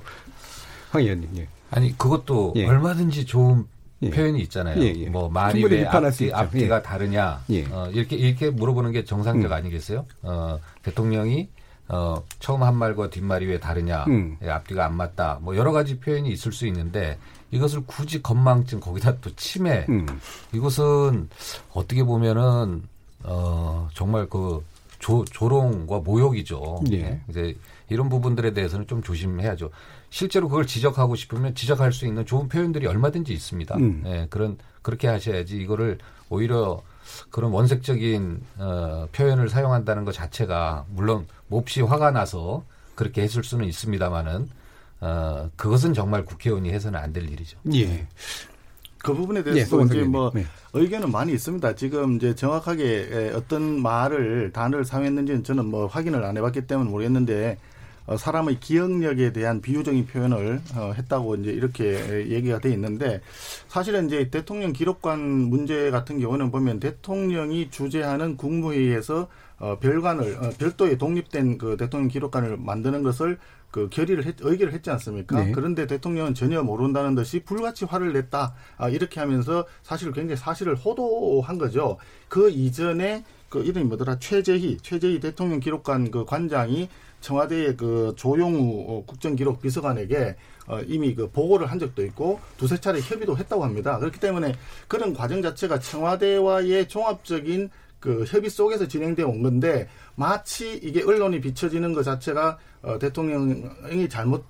[SPEAKER 2] 황 의원님. 예.
[SPEAKER 4] 아니 그것도 예. 얼마든지 좋은 예. 표현이 있잖아요. 예, 예. 뭐 말이 왜 앞뒤, 앞뒤가 예. 다르냐 예. 어, 이렇게 이렇게 물어보는 게 정상적 음. 아니겠어요? 어, 대통령이 어, 처음 한 말과 뒷말이 왜 다르냐, 음. 앞뒤가 안 맞다, 뭐 여러 가지 표현이 있을 수 있는데 이것을 굳이 건망증 거기다 또 치매 음. 이것은 어떻게 보면은 어 정말 그 조, 조롱과 모욕이죠. 예. 네. 이제 이런 부분들에 대해서는 좀 조심해야죠. 실제로 그걸 지적하고 싶으면 지적할 수 있는 좋은 표현들이 얼마든지 있습니다. 음. 네, 그런 그렇게 하셔야지 이거를 오히려 그런 원색적인 어, 표현을 사용한다는 것 자체가 물론 몹시 화가 나서 그렇게 했을 수는 있습니다만은 어, 그것은 정말 국회의원이 해서는 안 될 일이죠.
[SPEAKER 5] 예. 그 부분에 대해서 예, 이제 뭐 네. 의견은 많이 있습니다. 지금 이제 정확하게 어떤 말을 단어를 사용했는지는 저는 뭐 확인을 안 해봤기 때문에 모르겠는데 어, 사람의 기억력에 대한 비유적인 표현을 어, 했다고 이제 이렇게 얘기가 돼 있는데 사실은 이제 대통령 기록관 문제 같은 경우는 보면 대통령이 주재하는 국무회의에서 어, 별관을 어, 별도의 독립된 그 대통령 기록관을 만드는 것을 그 결의를 했, 의결을 했지 않습니까? 네. 그런데 대통령은 전혀 모른다는 듯이 불같이 화를 냈다. 아, 이렇게 하면서 사실 굉장히 사실을 호도한 거죠. 그 이전에 그 이름이 뭐더라 최재희 최재희 대통령 기록관 그 관장이 청와대의 그 조용우 어, 국정기록 비서관에게 어, 이미 그 보고를 한 적도 있고 두세 차례 협의도 했다고 합니다. 그렇기 때문에 그런 과정 자체가 청와대와의 종합적인 그 협의 속에서 진행되어 온 건데 마치 이게 언론이 비춰지는 것 자체가 어, 대통령이 잘못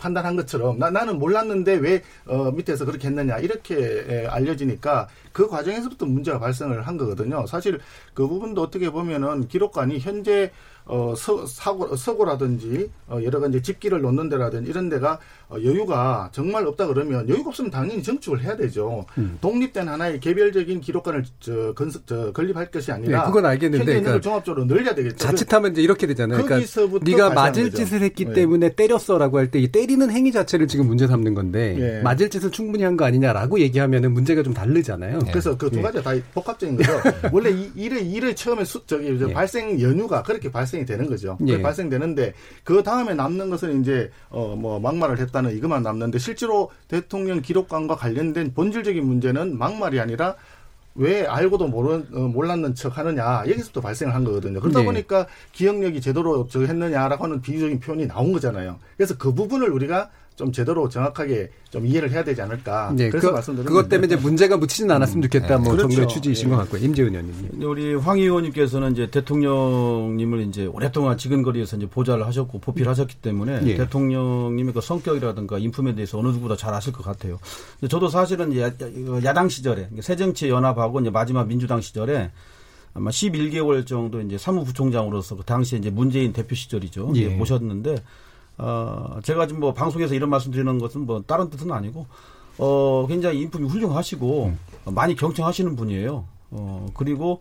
[SPEAKER 5] 판단한 것처럼 나, 나는 몰랐는데 왜 어, 밑에서 그렇게 했느냐 이렇게 에, 알려지니까 그 과정에서부터 문제가 발생을 한 거거든요. 사실 그 부분도 어떻게 보면은 기록관이 현재 어, 서, 사고, 서고라든지 어, 여러 가지 집기를 놓는 데라든지 이런 데가 어, 여유가 정말 없다 그러면 여유가 없으면 당연히 정축을 해야 되죠. 음. 독립된 하나의 개별적인 기록관을 저, 건, 저, 건립할 것이 아니라
[SPEAKER 2] 네, 그건 알겠는데
[SPEAKER 5] 그러니까 종합적으로 늘려야 되겠죠.
[SPEAKER 2] 자칫하면 이제 이렇게 되잖아요. 그러니까 네가 맞을 짓을 했기 네. 때문에 때렸어라고 할 때 이 때리는 행위 자체를 지금 문제 삼는 건데 네. 맞을 짓을 충분히 한 거 아니냐라고 얘기하면은 문제가 좀 다르잖아요.
[SPEAKER 5] 네. 그래서 그두 예. 가지가 다 복합적인 거죠. 원래 이 일의 일의 처음에 수, 저기 예. 발생 연유가 그렇게 발생 이 되는 거죠. 예. 발생되는데 그 다음에 남는 것은 이제 어 뭐 막말을 했다는 이것만 남는데 실제로 대통령 기록관과 관련된 본질적인 문제는 막말이 아니라 왜 알고도 모르, 어, 몰랐는 척 하느냐 여기서부터 발생을 한 거거든요. 그러다 네. 보니까 기억력이 제대로 저 했느냐라고 하는 비유적인 표현이 나온 거잖아요. 그래서 그 부분을 우리가 좀 제대로 정확하게 좀 이해를 해야 되지 않을까. 네, 그래서 그, 말씀드린
[SPEAKER 2] 그것 때문에 이제 문제가 묻히지는 않았으면 좋겠다. 음, 뭐 그렇죠. 정도의 취지이신 네. 것 같고요. 임재훈 의원님.
[SPEAKER 6] 우리 황 의원님께서는 이제 대통령님을 이제 오랫동안 지근거리에서 이제 보좌를 하셨고 보필 하셨기 때문에 예. 대통령님의 그 성격이라든가 인품에 대해서 어느 누구보다 잘 아실 것 같아요. 저도 사실은 야, 야당 시절에 새정치연합하고 이제 마지막 민주당 시절에 아마 11개월 정도 이제 사무부총장으로서 그 당시에 이제 문재인 대표 시절이죠. 예. 모셨는데 어, 제가 지금 뭐 방송에서 이런 말씀 드리는 것은 뭐 다른 뜻은 아니고, 어, 굉장히 인품이 훌륭하시고, 음. 많이 경청하시는 분이에요. 어, 그리고,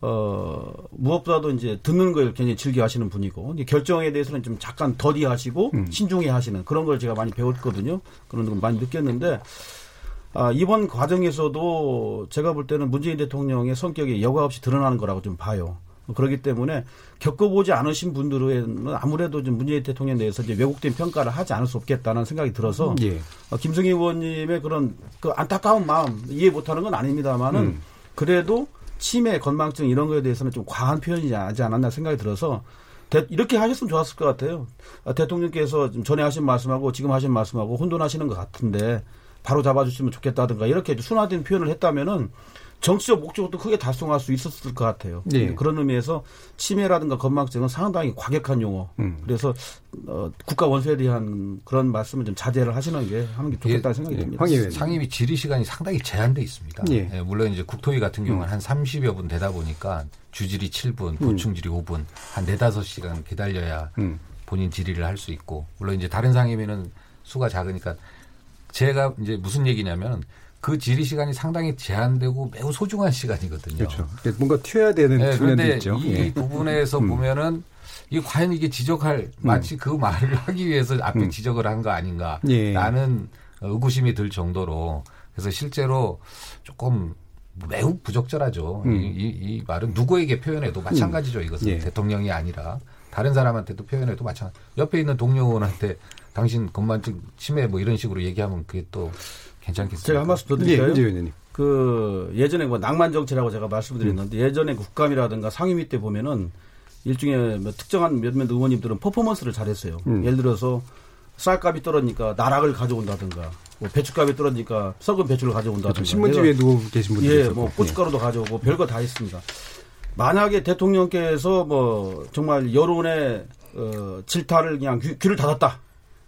[SPEAKER 6] 어, 무엇보다도 이제 듣는 걸 굉장히 즐겨 하시는 분이고, 결정에 대해서는 좀 잠깐 더디 하시고, 음. 신중해 하시는 그런 걸 제가 많이 배웠거든요. 그런 걸 많이 느꼈는데, 아, 이번 과정에서도 제가 볼 때는 문재인 대통령의 성격이 여과 없이 드러나는 거라고 좀 봐요. 그렇기 때문에 겪어보지 않으신 분들은 아무래도 좀 문재인 대통령에 대해서 이제 왜곡된 평가를 하지 않을 수 없겠다는 생각이 들어서 예. 어, 김성희 의원님의 그런 그 안타까운 마음 이해 못하는 건 아닙니다만은 음. 그래도 치매, 건망증 이런 거에 대해서는 좀 과한 표현이지 않았나 생각이 들어서 대, 이렇게 하셨으면 좋았을 것 같아요. 아, 대통령께서 전에 하신 말씀하고 지금 하신 말씀하고 혼돈하시는 것 같은데 바로 잡아주시면 좋겠다든가 이렇게 순화된 표현을 했다면은 정치적 목적도 크게 달성할 수 있었을 것 같아요. 네. 그런 의미에서 치매라든가 건망증은 상당히 과격한 용어. 음. 그래서 어, 국가 원수에 대한 그런 말씀을 좀 자제를 하시는 게 하는 게 좋겠다는 생각이 예, 듭니다.
[SPEAKER 4] 예, 상임위 질의 시간이 상당히 제한돼 있습니다. 예. 예, 물론 이제 국토위 같은 경우는 음. 한 30여 분 되다 보니까 주질이 7분, 보충질의 음. 5분, 한 4, 5시간 기다려야 음. 본인 질의를 할 수 있고 물론 이제 다른 상임위는 수가 작으니까 제가 이제 무슨 얘기냐면 그 질의 시간이 상당히 제한되고 매우 소중한 시간이거든요.
[SPEAKER 2] 그렇죠. 뭔가 튀어야 되는 네, 그런데 있죠.
[SPEAKER 4] 이 예. 부분에서 음. 보면은 이게 과연 이게 지적할 마치 음. 그 말을 하기 위해서 앞에 음. 지적을 한 거 아닌가 예. 라는 의구심이 들 정도로 그래서 실제로 조금 매우 부적절하죠. 음. 이, 이, 이, 말은 누구에게 표현해도 마찬가지죠. 이것은 예. 대통령이 아니라 다른 사람한테도 표현해도 마찬가지. 옆에 있는 동료 의원한테 당신 건만증 치매 뭐 이런 식으로 얘기하면 그게 또 괜찮겠습니다.
[SPEAKER 6] 제가 한 말씀 더 드릴까요? 예, 그 예전에 뭐 낭만 정치라고 제가 말씀드렸는데 음. 예전에 국감이라든가 상임위 때 보면은 일종의 뭐 특정한 몇몇 의원님들은 퍼포먼스를 잘했어요. 음. 예를 들어서 쌀값이 떨어지니까 나락을 가져온다든가 뭐 배추값이 떨어지니까 썩은 배추를 가져온다든가 그렇죠.
[SPEAKER 2] 신문지에 누워 계신 분들
[SPEAKER 6] 예, 뭐 고춧가루도 예. 가져오고 별거 다 했습니다. 만약에 대통령께서 뭐 정말 여론의 어, 질타를 그냥 귀, 귀를 닫았다.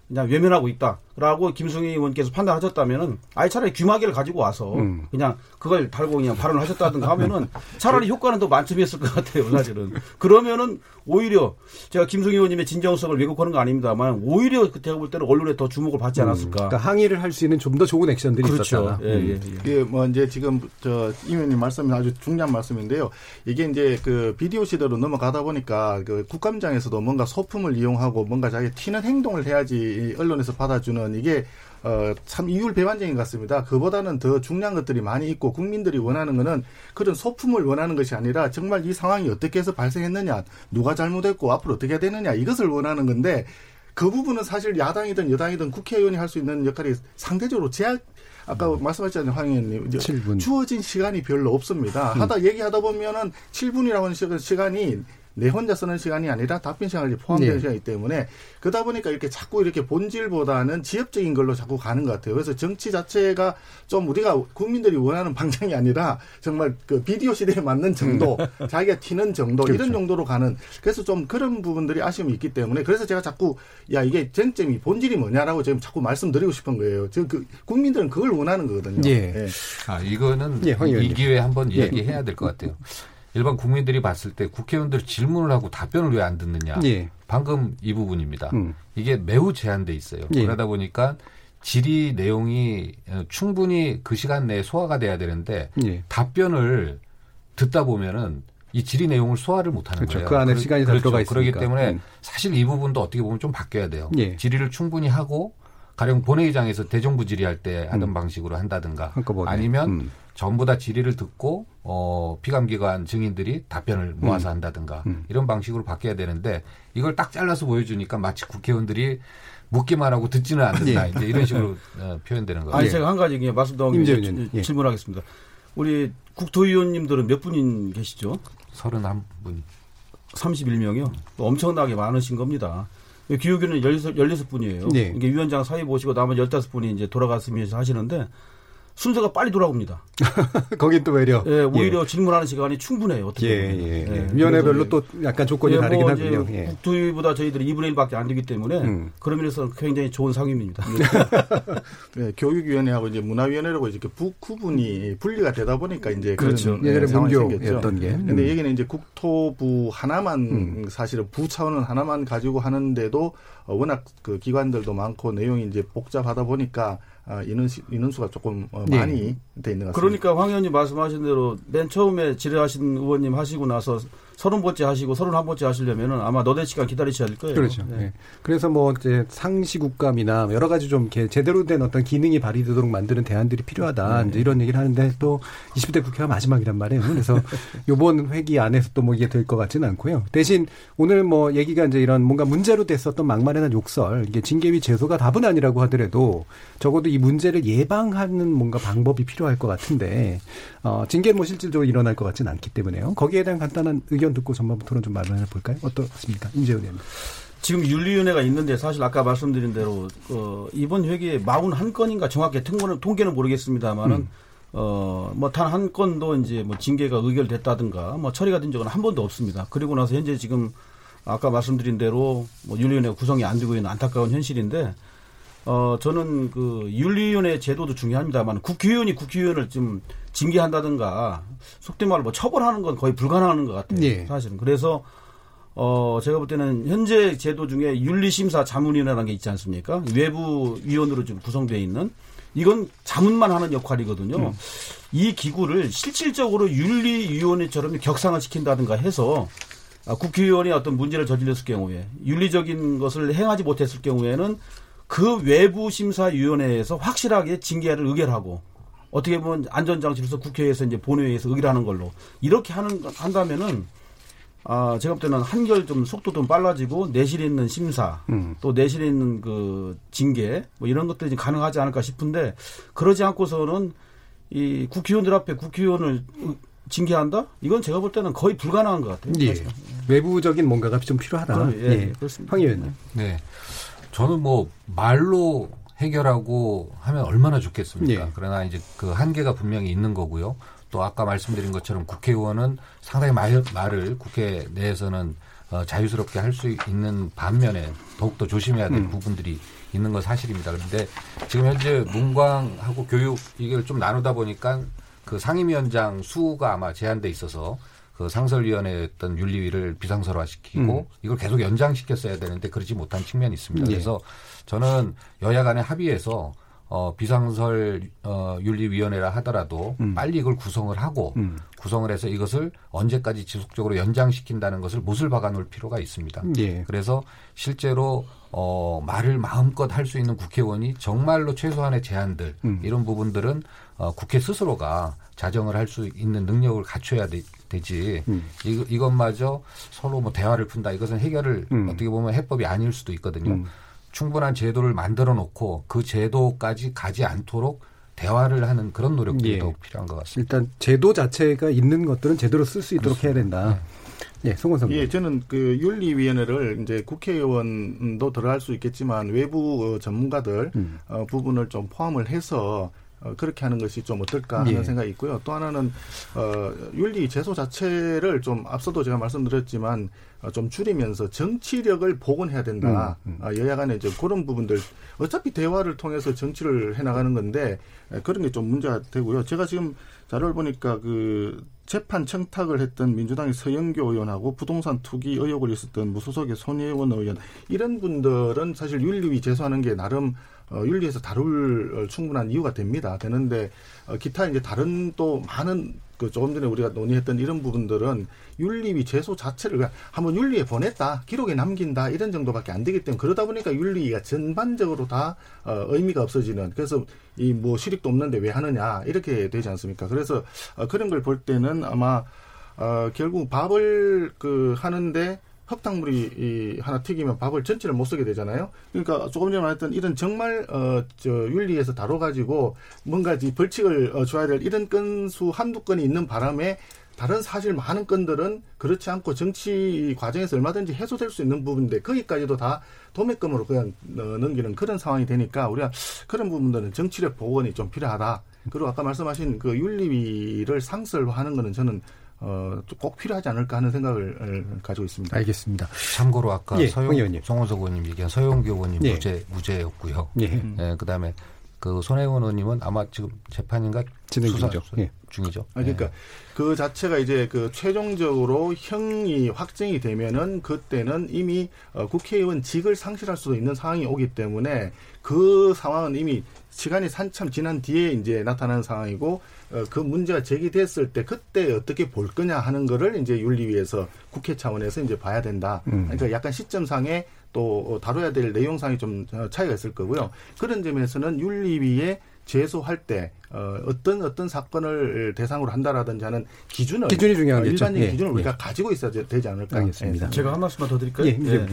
[SPEAKER 6] 그냥 외면하고 있다 라고 김승희 의원께서 판단하셨다면은 아예 차라리 귀마개를 가지고 와서 음. 그냥 그걸 달고 그냥 발언을 하셨다든가 하면은 차라리 효과는 더 만점이었을 것 같아요 사실은 그러면은 오히려 제가 김승희 의원님의 진정성을 왜곡하는 거 아닙니다만 오히려 그때가 볼 때는 언론에 더 주목을 받지 음. 않았을까. 음.
[SPEAKER 2] 그러니까 항의를 할 수 있는 좀 더 좋은 액션들이 그렇죠. 있었다. 예,
[SPEAKER 5] 예, 예. 이게 뭐 이제 지금 저 임 의원님 말씀이 아주 중요한 말씀인데요. 이게 이제 그 비디오 시대로 넘어가다 보니까 그 국감장에서도 뭔가 소품을 이용하고 뭔가 자기 튀는 행동을 해야지 언론에서 받아주는 이게 어, 참 이율 배반적인 것 같습니다. 그보다는 더 중요한 것들이 많이 있고 국민들이 원하는 것은 그런 소품을 원하는 것이 아니라 정말 이 상황이 어떻게 해서 발생했느냐, 누가 잘못했고 앞으로 어떻게 해야 되느냐 이것을 원하는 건데 그 부분은 사실 야당이든 여당이든 국회의원이 할 수 있는 역할이 상대적으로 제약 아까 음. 말씀하셨잖아요, 황 의원님. 7분. 주어진 시간이 별로 없습니다. 음. 하다 얘기하다 보면은 7분이라고 하는 시간이 내 혼자 쓰는 시간이 아니라 답변 시간이 포함되는 네. 시간이기 때문에 그러다 보니까 이렇게 자꾸 이렇게 본질보다는 지엽적인 걸로 자꾸 가는 것 같아요. 그래서 정치 자체가 좀 우리가 국민들이 원하는 방향이 아니라 정말 그 비디오 시대에 맞는 정도, 음. 자기가 튀는 정도 그렇죠. 이런 정도로 가는 그래서 좀 그런 부분들이 아쉬움이 있기 때문에 그래서 제가 자꾸 야 이게 쟁점이 본질이 뭐냐라고 지금 자꾸 말씀드리고 싶은 거예요. 지금 그 국민들은 그걸 원하는 거거든요.
[SPEAKER 4] 예. 예. 아 이거는 예, 이 기회에 한번 예. 얘기해야 될 것 같아요. 일반 국민들이 봤을 때 국회의원들 질문을 하고 답변을 왜 안 듣느냐. 예. 방금 이 부분입니다. 음. 이게 매우 제한돼 있어요. 예. 그러다 보니까 질의 내용이 충분히 그 시간 내에 소화가 돼야 되는데 예. 답변을 듣다 보면은 이 질의 내용을 소화를 못하는
[SPEAKER 2] 그렇죠.
[SPEAKER 4] 거예요.
[SPEAKER 2] 그 안에 그, 시간이 다 그렇죠. 들어가
[SPEAKER 4] 있으니까. 그렇기 때문에 음. 사실 이 부분도 어떻게 보면 좀 바뀌어야 돼요. 예. 질의를 충분히 하고 가령 본회의장에서 대정부 질의할 때 하던 음. 방식으로 한다든가 아니면 음. 전부 다 질의를 듣고 어 피감기관 증인들이 답변을 모아서 음. 한다든가 음. 이런 방식으로 바뀌어야 되는데 이걸 딱 잘라서 보여주니까 마치 국회의원들이 묻기만 하고 듣지는 않는다 예. 이제 이런 식으로 어, 표현되는 거예요.
[SPEAKER 6] 아니 제가 한 가지 그냥 말씀드리고 예. 질문하겠습니다. 우리 국토위원님들은 몇분 계시죠?
[SPEAKER 4] 31분.
[SPEAKER 6] 31명이요? 엄청나게 많으신 겁니다. 기후교는 16, 16분이에요. 네. 이게 위원장 사회 보시고 나머지 15분이 이제 돌아갔으면서 하시는데 순서가 빨리 돌아옵니다.
[SPEAKER 2] 거긴 또 외려.
[SPEAKER 6] 예, 오히려 예. 질문하는 시간이 충분해요. 어떻게
[SPEAKER 2] 예, 예, 예. 위원회별로 또 약간 조건이 예, 다르긴 뭐 하군요.
[SPEAKER 6] 예. 국토위보다 저희들이 2분의 1밖에 안 되기 때문에 음. 그런 면에서 굉장히 좋은 상임입니다.
[SPEAKER 5] 네, 교육위원회하고 이제 문화위원회라고 이렇게 북구분이 분리가 되다 보니까 이제
[SPEAKER 2] 그렇죠. 예전에 문교였던 게.
[SPEAKER 5] 근데 음. 여기는 이제 국토부 하나만 음. 사실은 부 차원은 하나만 가지고 하는데도 워낙 그 기관들도 많고 내용이 이제 복잡하다 보니까 아, 인원수, 인원수가 조금 어, 네. 많이 네. 돼 있는 것 같습니다.
[SPEAKER 6] 그러니까 황 의원님 말씀하신 대로 맨 처음에 질의하신 의원님 하시고 나서 서른 번째 하시고 서른 한 번째 하시려면은 아마 너댓 시간 기다리셔야 할 거예요.
[SPEAKER 2] 그렇죠. 네. 네. 그래서 뭐 이제 상시국감이나 여러 가지 좀 이렇게 제대로 된 어떤 기능이 발휘되도록 만드는 대안들이 필요하다. 네. 이제 이런 얘기를 하는데 또 20대 국회가 마지막이란 말이에요. 그래서 요번 회기 안에서 또 뭐 이게 될 것 같지는 않고요. 대신 오늘 뭐 얘기가 이제 이런 뭔가 문제로 됐었던 막말이나 욕설 이게 징계위 제소가 답은 아니라고 하더라도 적어도 이 문제를 예방하는 뭔가 방법이 필요할 것 같은데 어, 징계는 뭐 실질적으로 일어날 것 같지는 않기 때문에요. 거기에 대한 간단한 의견 듣고 전반부 토론 좀 마련해 볼까요? 어떻습니까? 임재훈 의원님.
[SPEAKER 6] 지금 윤리위원회가 있는데 사실 아까 말씀드린 대로 어, 이번 회기에 41건인가 정확히 통계는, 통계는 모르겠습니다만은 음. 어, 뭐 단 한 건도 이제 뭐 징계가 의결됐다든가 뭐 처리가 된 적은 한 번도 없습니다. 그리고 나서 현재 지금 아까 말씀드린 대로 뭐 윤리위원회가 구성이 안 되고 있는 안타까운 현실인데 어, 저는 그 윤리위원회 제도도 중요합니다만 국회의원이 국회의원을 좀 징계한다든가 속된 말로 뭐 처벌하는 건 거의 불가능한 것 같아요. 예. 사실은. 그래서 어, 제가 볼 때는 현재 제도 중에 윤리심사 자문위원회라는 게 있지 않습니까? 외부 위원으로 좀 구성되어 있는 이건 자문만 하는 역할이거든요. 음. 이 기구를 실질적으로 윤리위원회처럼 격상을 시킨다든가 해서 아, 국회의원이 어떤 문제를 저질렀을 경우에 윤리적인 것을 행하지 못했을 경우에는 그 외부 심사위원회에서 확실하게 징계를 의결하고 어떻게 보면 안전장치로서 국회에서 이제 본회의에서 의결하는 걸로 이렇게 하는 한다면은 아 제가 볼 때는 한결 좀 속도 좀 빨라지고 내실에 있는 심사 음. 또 내실에 있는 그 징계 뭐 이런 것들이 가능하지 않을까 싶은데 그러지 않고서는 이 국회의원들 앞에 국회의원을 징계한다? 이건 제가 볼 때는 거의 불가능한 것 같아요.
[SPEAKER 2] 예. 외부적인 뭔가가 좀 필요하다.
[SPEAKER 6] 예, 예. 그렇습니다.
[SPEAKER 2] 황 의원님.
[SPEAKER 4] 네. 저는 뭐 말로 해결하고 하면 얼마나 좋겠습니까? 네. 그러나 이제 그 한계가 분명히 있는 거고요. 또 아까 말씀드린 것처럼 국회의원은 상당히 말, 말을 국회 내에서는 어, 자유스럽게 할 수 있는 반면에 더욱더 조심해야 될 음. 부분들이 있는 건 사실입니다. 그런데 지금 현재 문광하고 교육 이걸 좀 나누다 보니까 그 상임위원장 수가 아마 제한돼 있어서 그 상설위원회 어떤 윤리위를 비상설화시키고 음. 이걸 계속 연장시켰어야 되는데 그러지 못한 측면이 있습니다. 예. 그래서 저는 여야 간의 합의해서 어, 비상설 어, 윤리위원회라 하더라도 음. 빨리 이걸 구성을 하고 음. 구성을 해서 이것을 언제까지 지속적으로 연장시킨다는 것을 못을 박아놓을 필요가 있습니다. 예. 그래서 실제로 어, 말을 마음껏 할 수 있는 국회의원이 정말로 최소한의 제한들 음. 이런 부분들은 어, 국회 스스로가 자정을 할 수 있는 능력을 갖춰야 되, 지 음. 이, 이것마저 서로 뭐 대화를 푼다 이것은 해결을 음. 어떻게 보면 해법이 아닐 수도 있거든요. 음. 충분한 제도를 만들어 놓고 그 제도까지 가지 않도록 대화를 하는 그런 노력들이 예. 더욱 필요한 것 같습니다.
[SPEAKER 2] 일단 제도 자체가 있는 것들은 제대로 쓸 수 있도록 그렇습니다. 해야 된다. 네. 예, 송원석.
[SPEAKER 5] 예, 저는 그 윤리위원회를 이제 국회의원도 들어갈 수 있겠지만 외부 어, 전문가들 음. 어, 부분을 좀 포함을 해서 어, 그렇게 하는 것이 좀 어떨까 하는 예. 생각이 있고요. 또 하나는 어, 윤리 제소 자체를 좀 앞서도 제가 말씀드렸지만 어, 좀 줄이면서 정치력을 복원해야 된다. 음, 음. 어, 여야 간에 이제 그런 부분들 어차피 대화를 통해서 정치를 해나가는 건데 그런 게 좀 문제가 되고요. 제가 지금 자료를 보니까 그 재판 청탁을 했던 민주당의 서영교 의원하고 부동산 투기 의혹을 있었던 무소속의 손혜원 의원 이런 분들은 사실 윤리위 제소하는 게 나름 어, 윤리에서 다룰 충분한 이유가 됩니다. 되는데 어, 기타 이제 다른 또 많은 그 조금 전에 우리가 논의했던 이런 부분들은 윤리위 제소 자체를 한번 윤리에 보냈다 기록에 남긴다 이런 정도밖에 안 되기 때문에 그러다 보니까 윤리가 전반적으로 다 어, 의미가 없어지는 그래서 이 뭐 실익도 없는데 왜 하느냐 이렇게 되지 않습니까? 그래서 어, 그런 걸 볼 때는 아마 어, 결국 밥을 그 하는데 흙탕물이 이 하나 튀기면 밥을 전체를 못 쓰게 되잖아요. 그러니까 조금 전에 말했던 이런 정말 어 저 윤리에서 다뤄가지고 뭔가 이 벌칙을 어, 줘야 될 이런 건수 한두 건이 있는 바람에 다른 사실 많은 건들은 그렇지 않고 정치 과정에서 얼마든지 해소될 수 있는 부분인데 거기까지도 다 도매금으로 그냥 어, 넘기는 그런 상황이 되니까 우리가 그런 부분들은 정치력 복원이 좀 필요하다. 그리고 아까 말씀하신 그 윤리위를 상설화하는 거는 저는 어, 꼭 필요하지 않을까 하는 생각을 가지고 있습니다.
[SPEAKER 2] 알겠습니다.
[SPEAKER 4] 참고로 아까 예, 서용, 송원석 의원님 얘기한 서용교 의원님 예. 무죄, 무죄였고요. 예. 예그 다음에 그 손혜원 의원님은 아마 지금 재판인가
[SPEAKER 2] 진행 중이죠. 예.
[SPEAKER 4] 중이죠.
[SPEAKER 5] 아, 그러니까 네. 그 자체가 이제 그 최종적으로 형이 확정이 되면은 그때는 이미 어, 국회의원직을 상실할 수도 있는 상황이 오기 때문에 그 상황은 이미 시간이 한참 지난 뒤에 이제 나타나는 상황이고 어, 그 문제가 제기됐을 때 그때 어떻게 볼 거냐 하는 거를 이제 윤리위에서 국회 차원에서 이제 봐야 된다. 음. 그러니까 약간 시점상에 또 다뤄야 될 내용상이 좀 차이가 있을 거고요. 그런 점에서는 윤리위에 제소할 때 어, 어떤 어떤 사건을 대상으로 한다라든지 하는 기준을
[SPEAKER 2] 기준이 중요하겠죠.
[SPEAKER 5] 일반적인
[SPEAKER 2] 예.
[SPEAKER 5] 기준을 우리가 예. 가지고 있어야 되지 않을까.
[SPEAKER 2] 알겠습니다.
[SPEAKER 6] 예. 제가 한 말씀만 더 드릴까요?
[SPEAKER 2] 예, 예.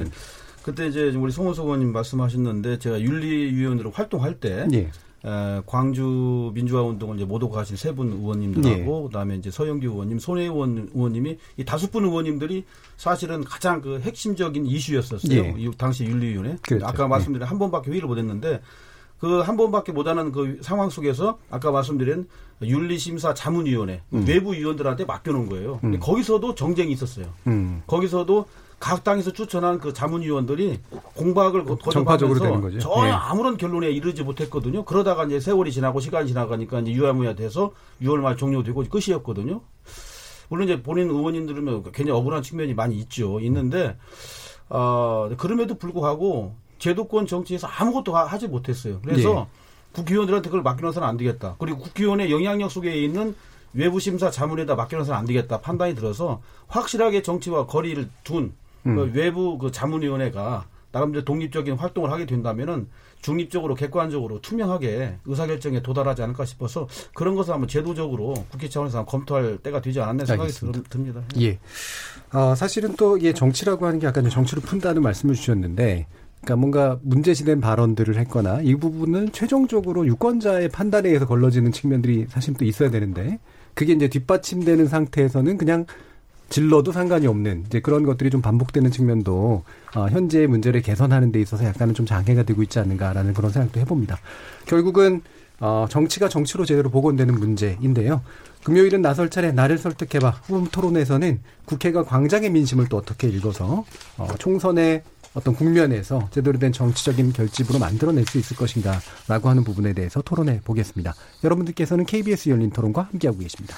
[SPEAKER 6] 그때 이제 우리 송호석 의원님 말씀하셨는데 제가 윤리위원으로 활동할 때 예. 에, 광주 민주화 운동을 이제 모독 하신 세 분 의원님들하고 예. 그다음에 이제 서영규 의원님, 손혜원 의원님이 이 다섯 분 의원님들이 사실은 가장 그 핵심적인 이슈였었어요. 예. 이 당시 윤리위원회. 그렇죠. 아까 말씀드린 예. 한 번밖에 회의를 못 했는데 그 한 번밖에 못하는 그 상황 속에서 아까 말씀드린 윤리심사 자문위원회 음. 외부 위원들한테 맡겨놓은 거예요. 음. 거기서도 정쟁이 있었어요. 음. 거기서도 각 당에서 추천한 그 자문위원들이 공박을
[SPEAKER 2] 정파적으로 되는 거죠.
[SPEAKER 6] 전혀 네. 아무런 결론에 이르지 못했거든요. 그러다가 이제 세월이 지나고 시간이 지나가니까 이제 유야무야 돼서 6월 말 종료되고 끝이었거든요. 물론 이제 본인 의원님들은 뭐 굉장히 억울한 측면이 많이 있죠. 있는데 어 그럼에도 불구하고 제도권 정치에서 아무것도 하지 못했어요. 그래서 네. 국회의원들한테 그걸 맡겨놓아서는 안 되겠다. 그리고 국회의원의 영향력 속에 있는 외부 심사 자문에다 맡겨놓아서는 안 되겠다 판단이 들어서 확실하게 정치와 거리를 둔 음. 그 외부 그 자문위원회가 나름대로 독립적인 활동을 하게 된다면은 중립적으로 객관적으로 투명하게 의사결정에 도달하지 않을까 싶어서 그런 것을 한번 제도적으로 국회 차원에서 검토할 때가 되지 않았나 생각이 알겠습니다. 듭니다.
[SPEAKER 2] 예. 어, 사실은 또 이게 정치라고 하는 게 아까 정치를 푼다는 말씀을 주셨는데 그러니까 뭔가 문제시된 발언들을 했거나 이 부분은 최종적으로 유권자의 판단에 의해서 걸러지는 측면들이 사실 또 있어야 되는데 그게 이제 뒷받침되는 상태에서는 그냥 질러도 상관이 없는 이제 그런 것들이 좀 반복되는 측면도 어, 현재의 문제를 개선하는 데 있어서 약간은 좀 장애가 되고 있지 않는가라는 그런 생각도 해봅니다. 결국은 어, 정치가 정치로 제대로 복원되는 문제인데요. 금요일은 나설 차례 나를 설득해봐 후음 토론에서는 국회가 광장의 민심을 또 어떻게 읽어서 어, 총선의 어떤 국면에서 제대로 된 정치적인 결집으로 만들어낼 수 있을 것인가라고 하는 부분에 대해서 토론해 보겠습니다. 여러분들께서는 KBS 열린 토론과 함께하고 계십니다.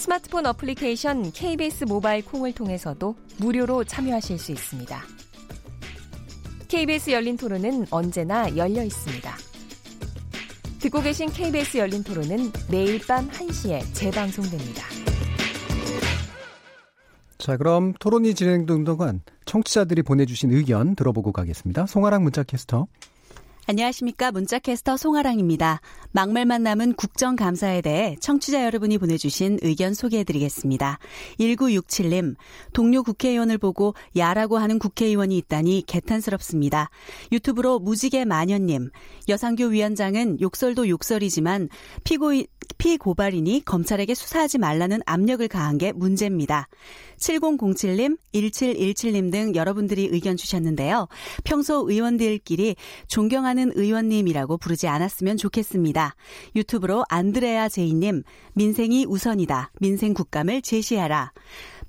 [SPEAKER 3] 스마트폰 어플리케이션 KBS 모바일 콩을 통해서도 무료로 참여하실 수 있습니다. KBS 열린 토론은 언제나 열려 있습니다. 듣고 계신 KBS 열린 토론은 매일 밤 1시에 재방송됩니다.
[SPEAKER 2] 자, 그럼 토론이 진행된 동안 청취자들이 보내주신 의견 들어보고 가겠습니다. 송아랑 문자캐스터.
[SPEAKER 14] 안녕하십니까. 문자캐스터 송아랑입니다. 막말만 남은 국정감사에 대해 청취자 여러분이 보내주신 의견 소개해드리겠습니다. 1967님, 동료 국회의원을 보고 야라고 하는 국회의원이 있다니 개탄스럽습니다. 유튜브로 무지개 마녀님, 여상교 위원장은 욕설도 욕설이지만 피고인, 피고발이니 검찰에게 수사하지 말라는 압력을 가한 게 문제입니다. 7007님, 1717님 등 여러분들이 의견 주셨는데요. 평소 의원들끼리 존경하는 의원님이라고 부르지 않았으면 좋겠습니다. 유튜브로 안드레아 제이님, 민생이 우선이다. 민생 국감을 제시하라.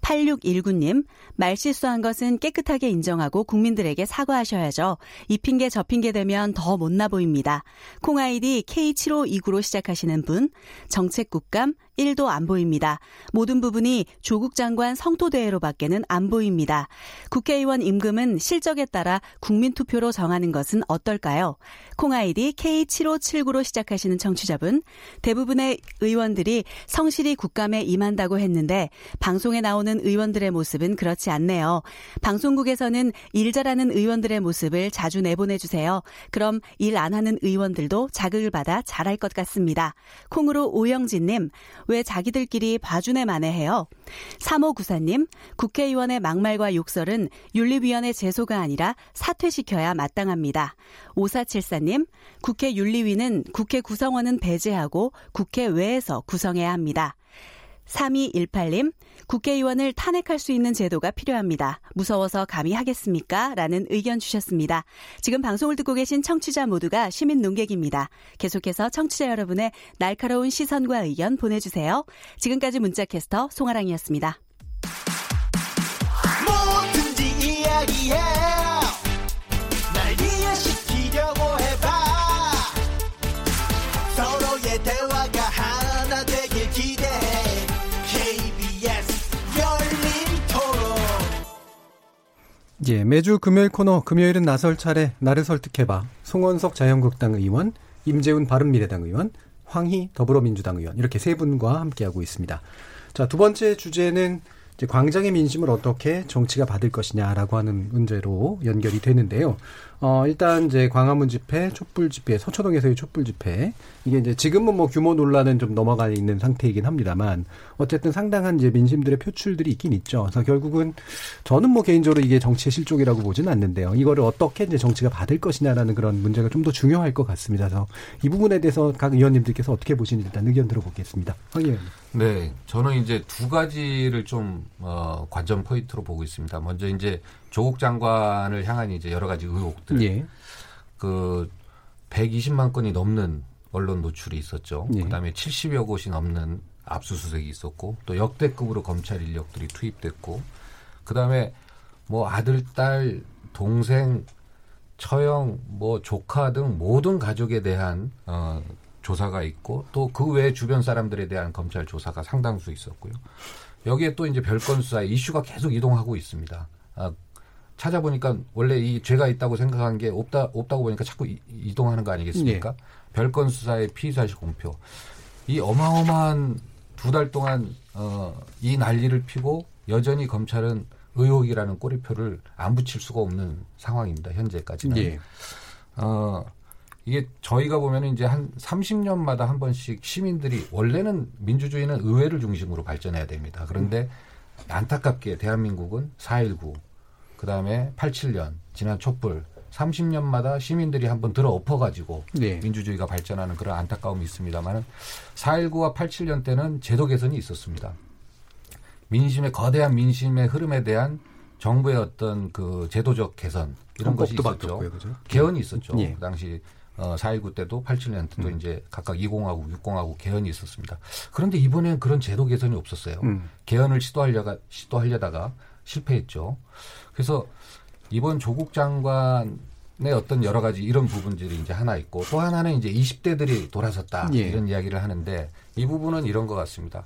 [SPEAKER 14] 8619님, 말 실수한 것은 깨끗하게 인정하고 국민들에게 사과하셔야죠. 이 핑계 저 핑계 되면 더 못나 보입니다. 콩아이디 K7529로 시작하시는 분, 정책국감 1도 안 보입니다. 모든 부분이 조국 장관 성토대회로 밖에는 안 보입니다. 국회의원 임금은 실적에 따라 국민투표로 정하는 것은 어떨까요? 콩아이디 K7579로 시작하시는 청취자분, 대부분의 의원들이 성실히 국감에 임한다고 했는데 방송에 나오는 의원들의 모습은 그렇지 않네요. 방송국에서는 일 잘하는 의원들의 모습을 자주 내보내주세요. 그럼 일 안 하는 의원들도 자극을 받아 잘할 것 같습니다. 콩으로 오영진님, 왜 자기들끼리 봐주네 만해해요? 3호 구사님, 국회의원의 막말과 욕설은 윤리위원회 제소가 아니라 사퇴시켜야 마땅합니다. 5474님, 국회 윤리위는 국회 구성원은 배제하고 국회 외에서 구성해야 합니다. 3218님, 국회의원을 탄핵할 수 있는 제도가 필요합니다. 무서워서 감히 하겠습니까? 라는 의견 주셨습니다. 지금 방송을 듣고 계신 청취자 모두가 시민 농객입니다. 계속해서 청취자 여러분의 날카로운 시선과 의견 보내주세요. 지금까지 문자캐스터 송아랑이었습니다. 뭐든지 이야기해.
[SPEAKER 2] 예, 매주 금요일 코너 금요일은 나설 차례 나를 설득해봐 송원석 자유한국당 의원, 임재훈 바른미래당 의원, 황희 더불어민주당 의원 이렇게 세 분과 함께하고 있습니다. 자, 두 번째 주제는 이제 광장의 민심을 어떻게 정치가 받을 것이냐라고 하는 문제로 연결이 되는데요. 어, 일단 이제 광화문 집회, 촛불 집회, 서초동에서의 촛불 집회. 이게 이제 지금은 뭐 규모 논란은 좀 넘어가 있는 상태이긴 합니다만 어쨌든 상당한 이제 민심들의 표출들이 있긴 있죠. 그래서 결국은 저는 뭐 개인적으로 이게 정치의 실족이라고 보지는 않는데요. 이거를 어떻게 이제 정치가 받을 것이냐라는 그런 문제가 좀 더 중요할 것 같습니다. 그래서 이 부분에 대해서 각 의원님들께서 어떻게 보시는지 일단 의견 들어보겠습니다. 황 의원님.
[SPEAKER 4] 네, 저는 이제 두 가지를 좀 어, 관전 포인트로 보고 있습니다. 먼저 이제 조국 장관을 향한 이제 여러 가지 의혹들. 예. 그 120만 건이 넘는 언론 노출이 있었죠. 예. 그다음에 70여 곳이 넘는 압수수색이 있었고 또 역대급으로 검찰 인력들이 투입됐고 그다음에 뭐 아들, 딸, 동생, 처형, 뭐 조카 등 모든 가족에 대한 어 조사가 있고 또 그 외 주변 사람들에 대한 검찰 조사가 상당수 있었고요. 여기에 또 이제 별건 수사 이슈가 계속 이동하고 있습니다. 아, 찾아보니까 원래 이 죄가 있다고 생각한 게 없다 없다고 보니까 자꾸 이, 동하는거 아니겠습니까? 네. 별건 수사의 피의사실 공표. 이 어마어마한 두 달 동안 어, 이 난리를 피고 여전히 검찰은 의혹이라는 꼬리표를 안 붙일 수가 없는 상황입니다. 현재까지는. 네. 어, 이게 저희가 보면 이제 한 30년마다 한 번씩 시민들이 원래는 민주주의는 의회를 중심으로 발전해야 됩니다. 그런데 안타깝게 대한민국은 4.19, 그 다음에 87년, 지난 촛불, 30년마다 시민들이 한번 들어 엎어가지고 네. 민주주의가 발전하는 그런 안타까움이 있습니다만은 4.19와 87년 때는 제도 개선이 있었습니다. 민심의 거대한 민심의 흐름에 대한 정부의 어떤 그 제도적 개선 이런 것이 있었죠. 바뀌었고요, 그죠? 개헌이 있었죠. 예. 그 당시 어, 4.19 때도 87년 때도 음. 이제 각각 20하고 60하고 개헌이 있었습니다. 그런데 이번엔 그런 제도 개선이 없었어요. 음. 개헌을 시도하려가, 시도하려다가 실패했죠. 그래서 이번 조국 장관의 어떤 여러 가지 이런 부분들이 이제 하나 있고 또 하나는 이제 20대들이 돌아섰다 예. 이런 이야기를 하는데 이 부분은 이런 것 같습니다.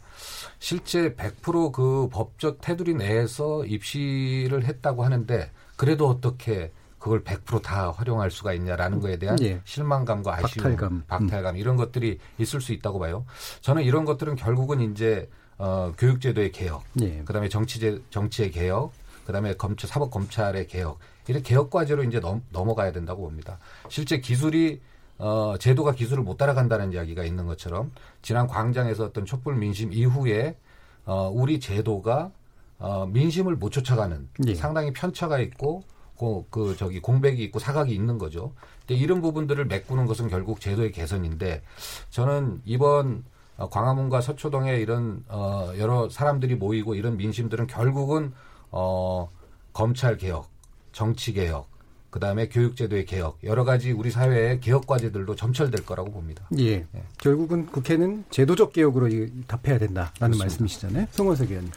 [SPEAKER 4] 실제 100%그 법적 테두리 내에서 입시를 했다고 하는데 그래도 어떻게 그걸 100%다 활용할 수가 있냐라는 거에 대한 예. 실망감과 아쉬움, 박탈감, 박탈감 음. 이런 것들이 있을 수 있다고 봐요. 저는 이런 것들은 결국은 이제 어, 교육제도의 개혁, 예. 그다음에 정치제 정치의 개혁, 그다음에 검찰 사법 검찰의 개혁 이런 개혁 과제로 이제 넘, 넘어가야 된다고 봅니다. 실제 기술이 어, 제도가 기술을 못 따라간다는 이야기가 있는 것처럼 지난 광장에서 어떤 촛불 민심 이후에 어, 우리 제도가 어, 민심을 못 쫓아가는 예. 상당히 편차가 있고 그, 그 저기 공백이 있고 사각이 있는 거죠. 근데 이런 부분들을 메꾸는 것은 결국 제도의 개선인데 저는 이번 어, 광화문과 서초동에 이런 어, 여러 사람들이 모이고 이런 민심들은 결국은 어, 검찰 개혁, 정치 개혁, 그 다음에 교육제도의 개혁, 여러 가지 우리 사회의 개혁 과제들도 점철될 거라고 봅니다.
[SPEAKER 2] 예. 예. 결국은 국회는 제도적 개혁으로 답해야 된다라는 그렇습니다. 말씀이시잖아요. 송원석 의원님.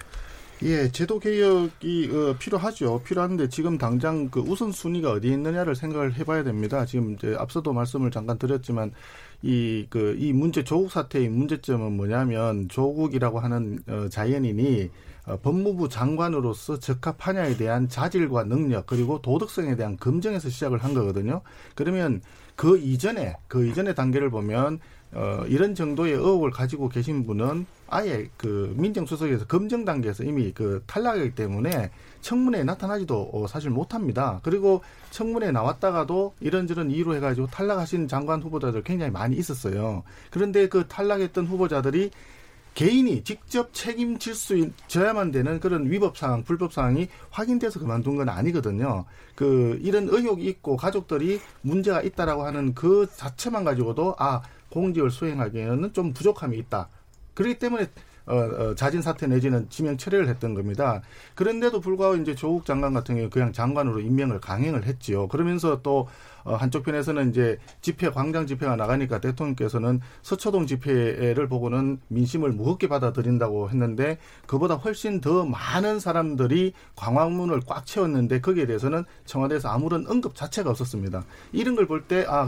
[SPEAKER 5] 예, 제도 개혁이 어, 필요하죠. 필요한데 지금 당장 그 우선 순위가 어디에 있느냐를 생각을 해봐야 됩니다. 지금 이제 앞서도 말씀을 잠깐 드렸지만 이 그이 문제 조국 사태의 문제점은 뭐냐면 조국이라고 하는 어, 자연인이 어, 법무부 장관으로서 적합하냐에 대한 자질과 능력 그리고 도덕성에 대한 검증에서 시작을 한 거거든요. 그러면 그 이전에 그 이전의 단계를 보면 어, 이런 정도의 의혹을 가지고 계신 분은 아예 그 민정수석에서 검증 단계에서 이미 그 탈락이기 때문에 청문회에 나타나지도 어, 사실 못합니다. 그리고 청문회에 나왔다가도 이런저런 이유로 해가지고 탈락하신 장관 후보자들 굉장히 많이 있었어요. 그런데 그 탈락했던 후보자들이 개인이 직접 책임질 수 있어야만 되는 그런 위법 사항, 불법 사항이 확인돼서 그만둔 건 아니거든요. 그 이런 의혹이 있고 가족들이 문제가 있다라고 하는 그 자체만 가지고도 아 공직을 수행하기에는 좀 부족함이 있다. 그렇기 때문에 어, 어, 자진 사퇴 내지는 지명 철회를 했던 겁니다. 그런데도 불구하고 이제 조국 장관 같은 경우 그냥 장관으로 임명을 강행을 했지요. 그러면서 또 어, 한쪽 편에서는 이제 집회 광장 집회가 나가니까 대통령께서는 서초동 집회를 보고는 민심을 무겁게 받아들인다고 했는데 그보다 훨씬 더 많은 사람들이 광화문을 꽉 채웠는데 거기에 대해서는 청와대에서 아무런 언급 자체가 없었습니다. 이런 걸 볼 때 아,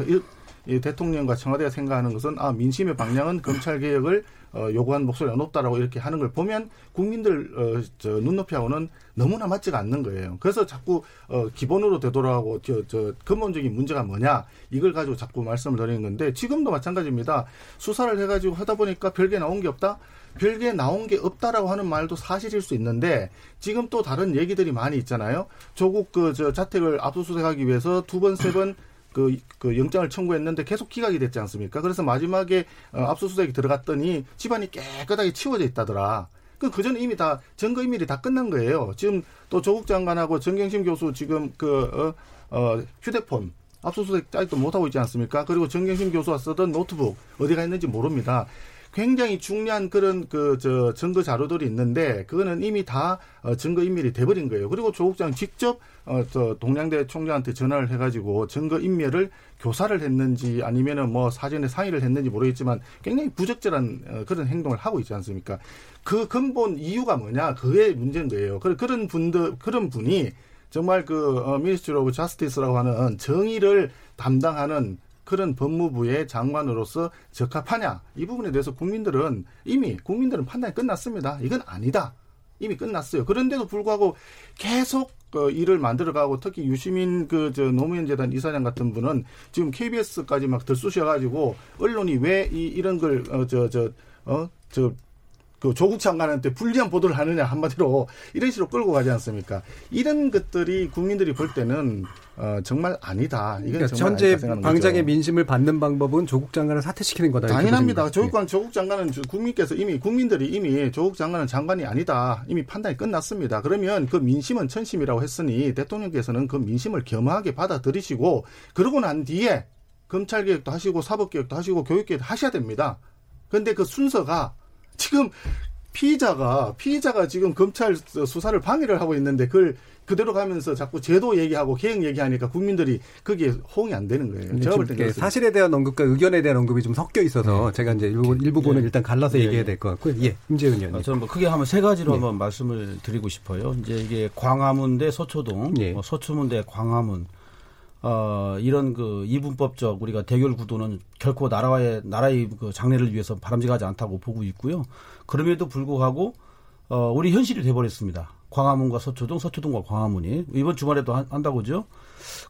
[SPEAKER 5] 이 대통령과 청와대가 생각하는 것은 아 민심의 방향은 검찰 개혁을 어, 요구한 목소리가 높다라고 이렇게 하는 걸 보면 국민들 어, 저 눈높이하고는 너무나 맞지가 않는 거예요. 그래서 자꾸 어, 기본으로 되돌아가고 저, 저 근본적인 문제가 뭐냐 이걸 가지고 자꾸 말씀을 드리는 건데 지금도 마찬가지입니다. 수사를 해가지고 하다 보니까 별게 나온 게 없다. 별게 나온 게 없다라고 하는 말도 사실일 수 있는데 지금 또 다른 얘기들이 많이 있잖아요. 조국 그 저 자택을 압수수색하기 위해서 두 번 세번 그, 그 영장을 청구했는데 계속 기각이 됐지 않습니까? 그래서 마지막에 어, 압수수색이 들어갔더니 집안이 깨끗하게 치워져 있다더라. 그, 그 전에 이미 다 증거 인멸이 다 끝난 거예요. 지금 또 조국 장관하고 정경심 교수 지금 그, 어, 어, 휴대폰 압수수색 아직도 못하고 있지 않습니까? 그리고 정경심 교수가 쓰던 노트북 어디가 있는지 모릅니다. 굉장히 중요한 그런 그 저 증거 자료들이 있는데 그거는 이미 다 어, 증거 인멸이 돼버린 거예요. 그리고 조국장 직접 어 저 동양대 총장한테 전화를 해가지고 증거 인멸을 교사를 했는지 아니면은 뭐 사전에 상의를 했는지 모르겠지만 굉장히 부적절한 어, 그런 행동을 하고 있지 않습니까? 그 근본 이유가 뭐냐 그게 문제인 거예요. 그런 분들 그런 분이 정말 그 어, Ministry of Justice라고 하는 정의를 담당하는 그런 법무부의 장관으로서 적합하냐 이 부분에 대해서 국민들은 이미 국민들은 판단이 끝났습니다. 이건 아니다. 이미 끝났어요. 그런데도 불구하고 계속 그 일을 만들어가고 특히 유시민 그 저 노무현 재단 이사장 같은 분은 지금 KBS까지 막 들쑤셔가지고 언론이 왜 이 이런 걸어저저 어저 그 조국 장관한테 불리한 보도를 하느냐 한마디로 이런 식으로 끌고 가지 않습니까? 이런 것들이 국민들이 볼 때는 어, 정말 아니다. 이건 그러니까
[SPEAKER 2] 정말 현재 방장의 민심을 받는 방법은 조국 장관을 사퇴시키는 거다.
[SPEAKER 5] 당연합니다. 조국, 관, 조국 장관은 국민께서 이미 국민들이 이미 조국 장관은 장관이 아니다. 이미 판단이 끝났습니다. 그러면 그 민심은 천심이라고 했으니 대통령께서는 그 민심을 겸허하게 받아들이시고 그러고 난 뒤에 검찰 개혁도 하시고 사법 개혁도 하시고 교육 개혁도 하셔야 됩니다. 그런데 그 순서가 지금 피의자가 피의자가 지금 검찰 수사를 방해를 하고 있는데 그걸 그대로 가면서 자꾸 제도 얘기하고 계획 얘기하니까 국민들이 그게 호응이 안 되는 거예요.
[SPEAKER 2] 제가 볼때 사실에 대한 언급과 의견에 대한 언급이 좀 섞여 있어서 네. 제가 이제 일부, 일부분은 네. 일단 갈라서 네. 얘기해야 될 것 같고요. 예, 임재훈 의원님.
[SPEAKER 6] 아, 저는 뭐 크게 하면 세 가지로 네. 한번 말씀을 드리고 싶어요. 이제 이게 광화문 대 서초동, 예. 뭐 서초문 대 광화문. 어, 이런 그 이분법적 우리가 대결 구도는 결코 나라의 나라의 그 장래를 위해서 바람직하지 않다고 보고 있고요. 그럼에도 불구하고 어, 우리 현실이 돼버렸습니다. 광화문과 서초동, 서초동과 광화문이 이번 주말에도 한 다고죠.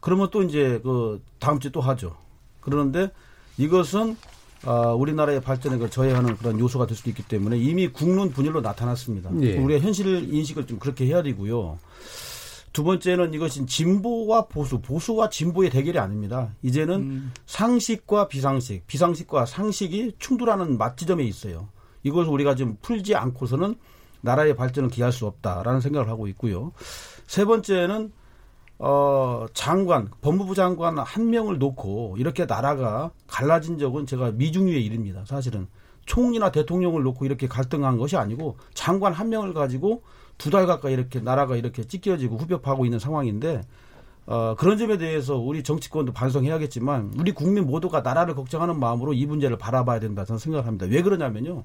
[SPEAKER 6] 그러면 또 이제 그 다음 주에 또 하죠. 그러는데 이것은 어, 우리나라의 발전에 그 저해하는 그런 요소가 될 수도 있기 때문에 이미 국론 분열로 나타났습니다. 예. 우리가 현실 인식을 좀 그렇게 해야 되고요. 두 번째는 이것이 진보와 보수, 보수와 진보의 대결이 아닙니다. 이제는 음. 상식과 비상식, 비상식과 상식이 충돌하는 맛지점에 있어요. 이것을 우리가 좀 풀지 않고서는 나라의 발전을 기할 수 없다라는 생각을 하고 있고요. 세 번째는 어, 장관, 법무부 장관 한 명을 놓고 이렇게 나라가 갈라진 적은 제가 미중유의 일입니다. 사실은 총리나 대통령을 놓고 이렇게 갈등한 것이 아니고 장관 한 명을 가지고 두 달 가까이 이렇게 나라가 이렇게 찢겨지고 후벼파고 있는 상황인데 어, 그런 점에 대해서 우리 정치권도 반성해야겠지만 우리 국민 모두가 나라를 걱정하는 마음으로 이 문제를 바라봐야 된다 저는 생각합니다. 왜 그러냐면요.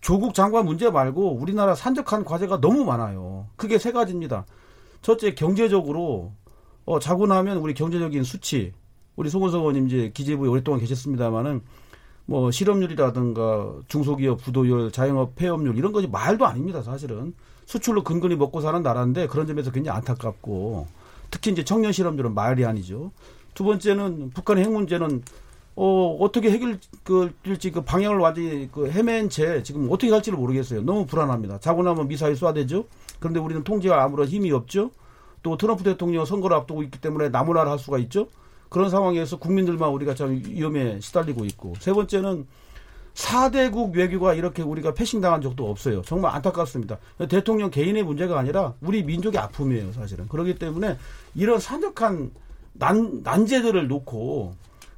[SPEAKER 6] 조국 장관 문제 말고 우리나라 산적한 과제가 너무 많아요. 크게 세 가지입니다. 첫째 경제적으로 어, 자고 나면 우리 경제적인 수치 우리 송원석 의원님 이제 기재부에 오랫동안 계셨습니다마는 뭐 실업률이라든가 중소기업 부도율 자영업 폐업률 이런 것이 말도 아닙니다 사실은 수출로 근근히 먹고 사는 나라인데 그런 점에서 굉장히 안타깝고 특히 이제 청년 실업률은 말이 아니죠 두 번째는 북한의 핵 문제는 어, 어떻게 해결될지 그 방향을 완전히 그 헤맨 채 지금 어떻게 할지를 모르겠어요. 너무 불안합니다. 자고 나면 미사일 쏴대죠. 그런데 우리는 통제할 아무런 힘이 없죠. 또 트럼프 대통령 선거를 앞두고 있기 때문에 나무라를 할 수가 있죠. 그런 상황에서 국민들만 우리가 참 위험에 시달리고 있고 세 번째는 4대국 외교가 이렇게 우리가 패싱당한 적도 없어요. 정말 안타깝습니다. 대통령 개인의 문제가 아니라 우리 민족의 아픔이에요, 사실은. 그렇기 때문에 이런 산적한 난, 난제들을 놓고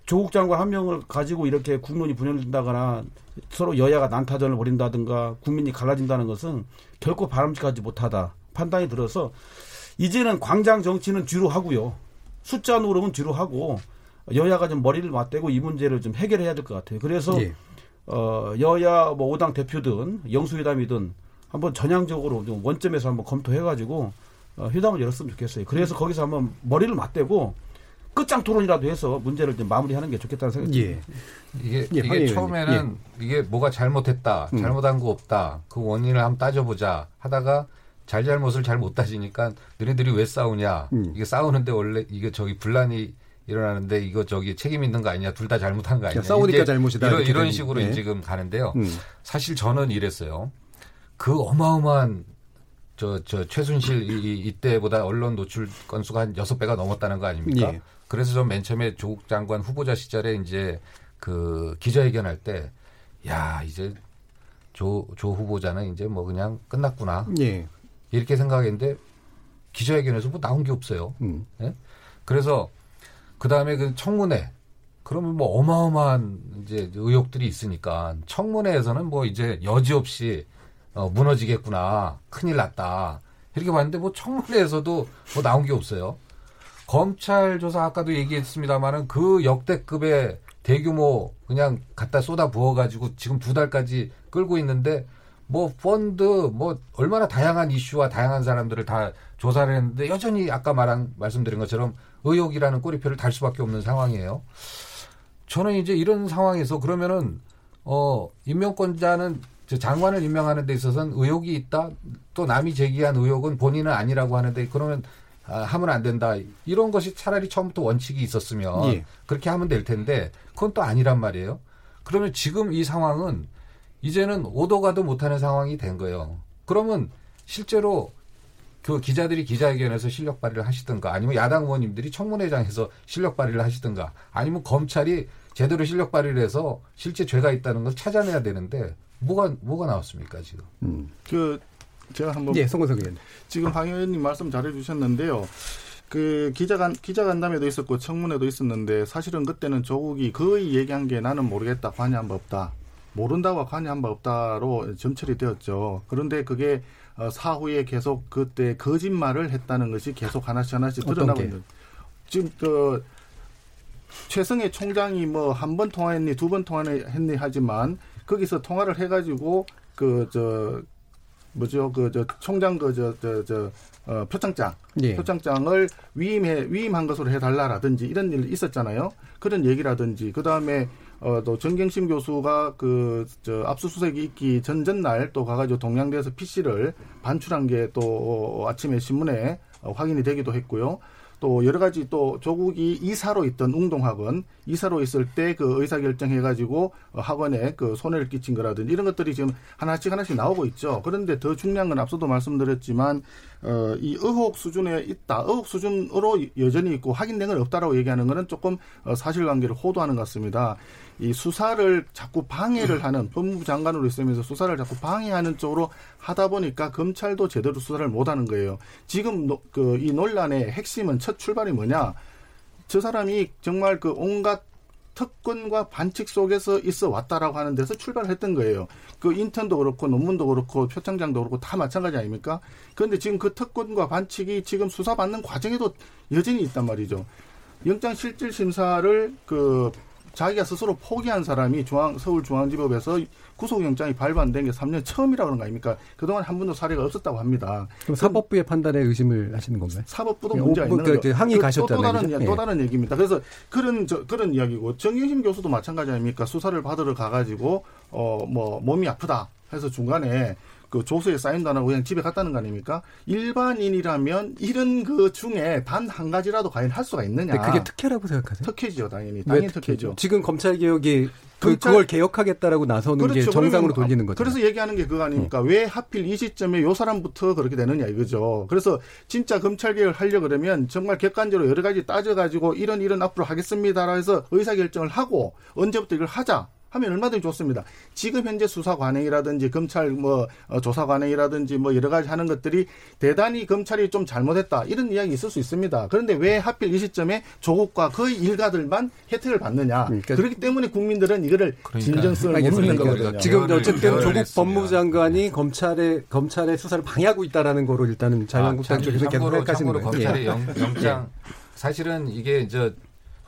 [SPEAKER 6] 조국 장관 한 명을 가지고 이렇게 국론이 분열된다거나 서로 여야가 난타전을 벌인다든가 국민이 갈라진다는 것은 결코 바람직하지 못하다 판단이 들어서 이제는 광장 정치는 뒤로 하고요. 숫자 노름은 뒤로 하고 여야가 좀 머리를 맞대고 이 문제를 좀 해결해야 될 것 같아요. 그래서 예. 어, 여야 뭐 오당 대표든 영수회담이든 한번 전향적으로 좀 원점에서 한번 검토해가지고 어, 회담을 열었으면 좋겠어요. 그래서 거기서 한번 머리를 맞대고 끝장 토론이라도 해서 문제를 좀 마무리하는 게 좋겠다는 생각이 듭니다.
[SPEAKER 4] 예. 이게, 예, 이게 처음에는 예. 이게 뭐가 잘못했다, 음. 잘못한 거 없다, 그 원인을 한번 따져보자 하다가 잘잘못을 잘 못 따지니까 너네들이 왜 싸우냐. 음. 이게 싸우는데 원래 이게 저기 분란이 일어나는데 이거 저기 책임 있는 거 아니냐. 둘 다 잘못한 거 아니냐.
[SPEAKER 2] 싸우니까 잘못이다.
[SPEAKER 4] 이런, 이런 식으로 네. 지금 가는데요. 음. 사실 저는 이랬어요. 그 어마어마한 저, 저, 최순실 이, 이때보다 언론 노출 건수가 한 여섯 배가 넘었다는 거 아닙니까? 예. 그래서 전 맨 처음에 조국 장관 후보자 시절에 이제 그 기자회견 할 때, 야, 이제 조, 조 후보자는 이제 뭐 그냥 끝났구나. 예. 이렇게 생각했는데 기자회견에서 뭐 나온 게 없어요. 음. 예? 그래서 그 다음에 그 청문회. 그러면 뭐 어마어마한 이제 의혹들이 있으니까 청문회에서는 뭐 이제 여지없이 어, 무너지겠구나. 큰일 났다. 이렇게 봤는데 뭐 청문회에서도 뭐 나온 게 없어요. 검찰 조사 아까도 얘기했습니다만은 그 역대급의 대규모 그냥 갖다 쏟아 부어가지고 지금 두 달까지 끌고 있는데 뭐 펀드 뭐 얼마나 다양한 이슈와 다양한 사람들을 다 조사를 했는데 여전히 아까 말한 말씀드린 것처럼 의혹이라는 꼬리표를 달 수밖에 없는 상황이에요. 저는 이제 이런 상황에서 그러면은 어 임명권자는 장관을 임명하는 데 있어서는 의혹이 있다. 또 남이 제기한 의혹은 본인은 아니라고 하는데 그러면 아, 하면 안 된다. 이런 것이 차라리 처음부터 원칙이 있었으면 예. 그렇게 하면 될 텐데 그건 또 아니란 말이에요. 그러면 지금 이 상황은 이제는 오도 가도 못하는 상황이 된 거예요. 그러면 실제로 그 기자들이 기자회견에서 실력 발휘를 하시든가 아니면 야당 의원님들이 청문회장에서 실력 발휘를 하시든가 아니면 검찰이 제대로 실력 발휘를 해서 실제 죄가 있다는 걸 찾아내야 되는데 뭐가 뭐가 나왔습니까 지금?
[SPEAKER 5] 음. 그 제가 한번
[SPEAKER 2] 예, 송건석 의원
[SPEAKER 5] 지금 방 의원님 말씀 잘해 주셨는데요. 그 기자간 기자간담회도 있었고 청문회도 있었는데 사실은 그때는 조국이 거의 얘기한 게 나는 모르겠다 관여한 바 없다 모른다고 관여한 바 없다로 점철이 되었죠. 그런데 그게 어, 사후에 계속 그때 거짓말을 했다는 것이 계속 하나씩 하나씩 드러나고 있는. 지금 그 최성해 총장이 뭐 한 번 통화했니 두 번 통화했니 하지만 거기서 통화를 해가지고 그 저 뭐죠 그 저 총장 그 저 저 저 어, 표창장 예. 표창장을 위임해 위임한 것으로 해달라라든지 이런 일 있었잖아요. 그런 얘기라든지 그 다음에 어, 또 정경심 교수가 그, 저, 압수수색이 있기 전, 전날 또 가가지고 동양대에서 PC를 반출한 게 또 아침에 신문에 어, 확인이 되기도 했고요. 또 여러 가지 또 조국이 이사로 있던 웅동학원 이사로 있을 때 그 의사 결정 해가지고 학원에 그 손해를 끼친 거라든지 이런 것들이 지금 하나씩 하나씩 나오고 있죠. 그런데 더 중요한 건 앞서도 말씀드렸지만 어, 이 의혹 수준에 있다. 의혹 수준으로 여전히 있고 확인된 건 없다라고 얘기하는 거는 조금 어, 사실관계를 호도하는 것 같습니다. 이 수사를 자꾸 방해를 하는 법무부 장관으로 있으면서 수사를 자꾸 방해하는 쪽으로 하다 보니까 검찰도 제대로 수사를 못 하는 거예요. 지금 그 이 논란의 핵심은 첫 출발이 뭐냐? 저 사람이 정말 그 온갖 특권과 반칙 속에서 있어 왔다라고 하는 데서 출발을 했던 거예요. 그 인턴도 그렇고 논문도 그렇고 표창장도 그렇고 다 마찬가지 아닙니까? 그런데 지금 그 특권과 반칙이 지금 수사받는 과정에도 여전히 있단 말이죠. 영장 실질 심사를 그 자기가 스스로 포기한 사람이 중앙 서울중앙지법에서 구속영장이 발부된 게 3년 처음이라고 그런 거 아닙니까? 그동안 한 번도 사례가 없었다고 합니다.
[SPEAKER 2] 그럼 사법부의 판단에 의심을 하시는 건가요?
[SPEAKER 5] 사법부도 문제가 있는 그,
[SPEAKER 2] 거죠. 항의 가셨잖아요.
[SPEAKER 5] 또, 또 다른 예. 또 다른 얘기입니다. 그래서 그런 저, 그런 이야기고 정영심 교수도 마찬가지 아닙니까? 수사를 받으러 가가지고 어 뭐 몸이 아프다 해서 중간에 그 조서에 사인도 안 하고 그냥 집에 갔다는 거 아닙니까? 일반인이라면 이런 그 중에 단 한 가지라도 과연 할 수가 있느냐?
[SPEAKER 2] 그게 특혜라고 생각하세요?
[SPEAKER 5] 특혜죠, 당연히. 당연히 특혜죠.
[SPEAKER 2] 지금 검찰 개혁이 그. 그걸 개혁하겠다라고 나서는 그렇죠. 게 정상으로 돌리는 거죠.
[SPEAKER 5] 그래서 얘기하는 게 그거 아닙니까? 음. 왜 하필 이 시점에 요 사람부터 그렇게 되느냐 이거죠. 그래서 진짜 검찰 개혁을 하려 그러면 정말 객관적으로 여러 가지 따져가지고 이런 이런 앞으로 하겠습니다라 해서 의사 결정을 하고 언제부터 이걸 하자. 하면 얼마든지 좋습니다. 지금 현재 수사 관행이라든지 검찰 뭐 어, 조사 관행이라든지 뭐 여러 가지 하는 것들이 대단히 검찰이 좀 잘못했다 이런 이야기 있을 수 있습니다. 그런데 왜 하필 이 시점에 조국과 그 일가들만 혜택을 받느냐? 그러니까 그렇기 때문에 국민들은 이거를 그러니까. 진정성을 못 쓰는 거거든요.
[SPEAKER 2] 지금 어쨌든 조국 법무부 장관이 검찰의 검찰의 수사를 방해하고 있다라는 거로 일단은 자유한국당 아, 쪽에서 계속 생각하시는 거예요.
[SPEAKER 4] 검찰의 예. 영, 영장 사실은 이게 이제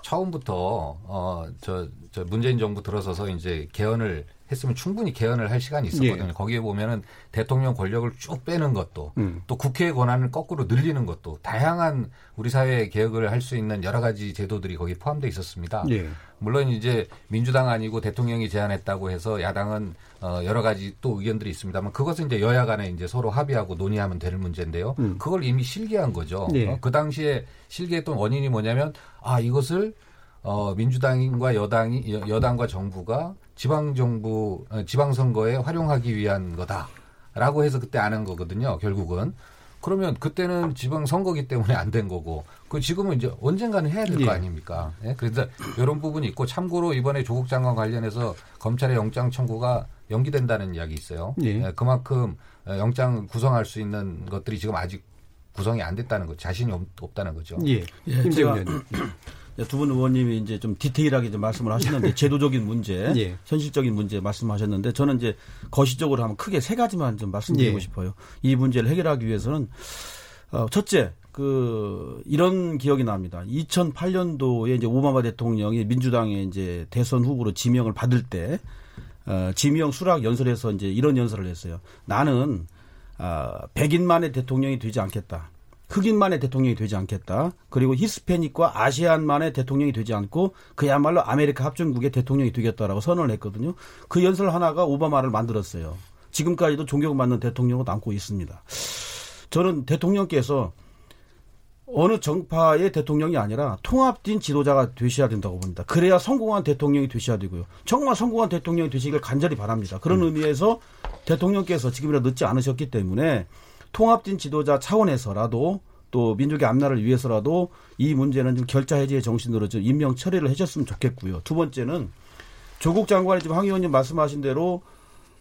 [SPEAKER 4] 처음부터 어저 저 문재인 정부 들어서서 이제 개헌을 했으면 충분히 개헌을 할 시간이 있었거든요. 예. 거기에 보면은 대통령 권력을 쭉 빼는 것도 음. 또 국회의 권한을 거꾸로 늘리는 것도 다양한 우리 사회 개혁을 할 수 있는 여러 가지 제도들이 거기에 포함되어 있었습니다. 예. 물론 이제 민주당 아니고 대통령이 제안했다고 해서 야당은 어 여러 가지 또 의견들이 있습니다만 그것은 이제 여야 간에 이제 서로 합의하고 논의하면 될 문제인데요. 음. 그걸 이미 실기한 거죠. 예. 어, 그 당시에 실기했던 원인이 뭐냐면 아 이것을 어, 민주당과 여당이 여당과 정부가 지방 정부 어, 지방 선거에 활용하기 위한 거다라고 해서 그때 안 한 거거든요. 결국은 그러면 그때는 지방 선거기 때문에 안 된 거고 그 지금은 이제 언젠가는 해야 될거 예. 아닙니까? 예? 그래서 이런 부분이 있고 참고로 이번에 조국 장관 관련해서 검찰의 영장 청구가 연기된다는 이야기 있어요. 예. 예, 그만큼 영장 구성할 수 있는 것들이 지금 아직 구성이 안 됐다는 거 자신이 없, 다는 거죠.
[SPEAKER 6] 예. 예. 김재원 두 분 의원님이 이제 좀 디테일하게 좀 말씀을 하시는데 제도적인 문제, 예. 현실적인 문제 말씀하셨는데 저는 이제 거시적으로 하면 크게 세 가지만 좀 말씀드리고 예. 싶어요. 이 문제를 해결하기 위해서는 어, 첫째 그 이런 기억이 납니다. 2008년도에 이제 오바마 대통령이 민주당의 이제 대선 후보로 지명을 받을 때 어, 지명 수락 연설에서 이제 이런 연설을 했어요. 나는 어, 백인만의 대통령이 되지 않겠다. 흑인만의 대통령이 되지 않겠다. 그리고 히스패닉과 아시안만의 대통령이 되지 않고 그야말로 아메리카 합중국의 대통령이 되겠다라고 선언을 했거든요. 그 연설 하나가 오바마를 만들었어요. 지금까지도 존경받는 대통령으로 남고 있습니다. 저는 대통령께서 어느 정파의 대통령이 아니라 통합된 지도자가 되셔야 된다고 봅니다. 그래야 성공한 대통령이 되셔야 되고요. 정말 성공한 대통령이 되시길 간절히 바랍니다. 그런 음. 의미에서 대통령께서 지금이라 늦지 않으셨기 때문에 통합진 지도자 차원에서라도 또 민족의 앞날을 위해서라도 이 문제는 좀 결자 해지의 정신으로 좀 임명 처리를 해줬으면 좋겠고요. 두 번째는 조국 장관이 지금 황 의원님 말씀하신 대로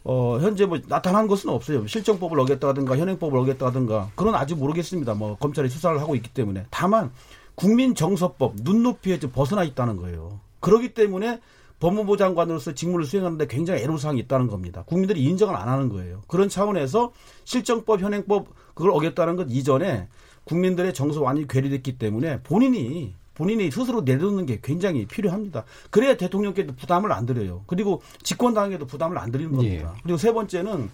[SPEAKER 6] 어, 현재 뭐 나타난 것은 없어요. 실정법을 어겼다든가 현행법을 어겼다든가 그건 아직 모르겠습니다. 뭐 검찰이 수사를 하고 있기 때문에 다만 국민 정서법 눈높이에 좀 벗어나 있다는 거예요. 그렇기 때문에 법무부 장관으로서 직무를 수행하는데 굉장히 애로사항이 있다는 겁니다. 국민들이 인정을 안 하는 거예요. 그런 차원에서 실정법, 현행법 그걸 어겼다는 것 이전에 국민들의 정서 완전히 괴리됐기 때문에 본인이 본인이 스스로 내놓는 게 굉장히 필요합니다. 그래야 대통령께도 부담을 안 드려요. 그리고 집권당에도 부담을 안 드리는 겁니다. 예. 그리고 세 번째는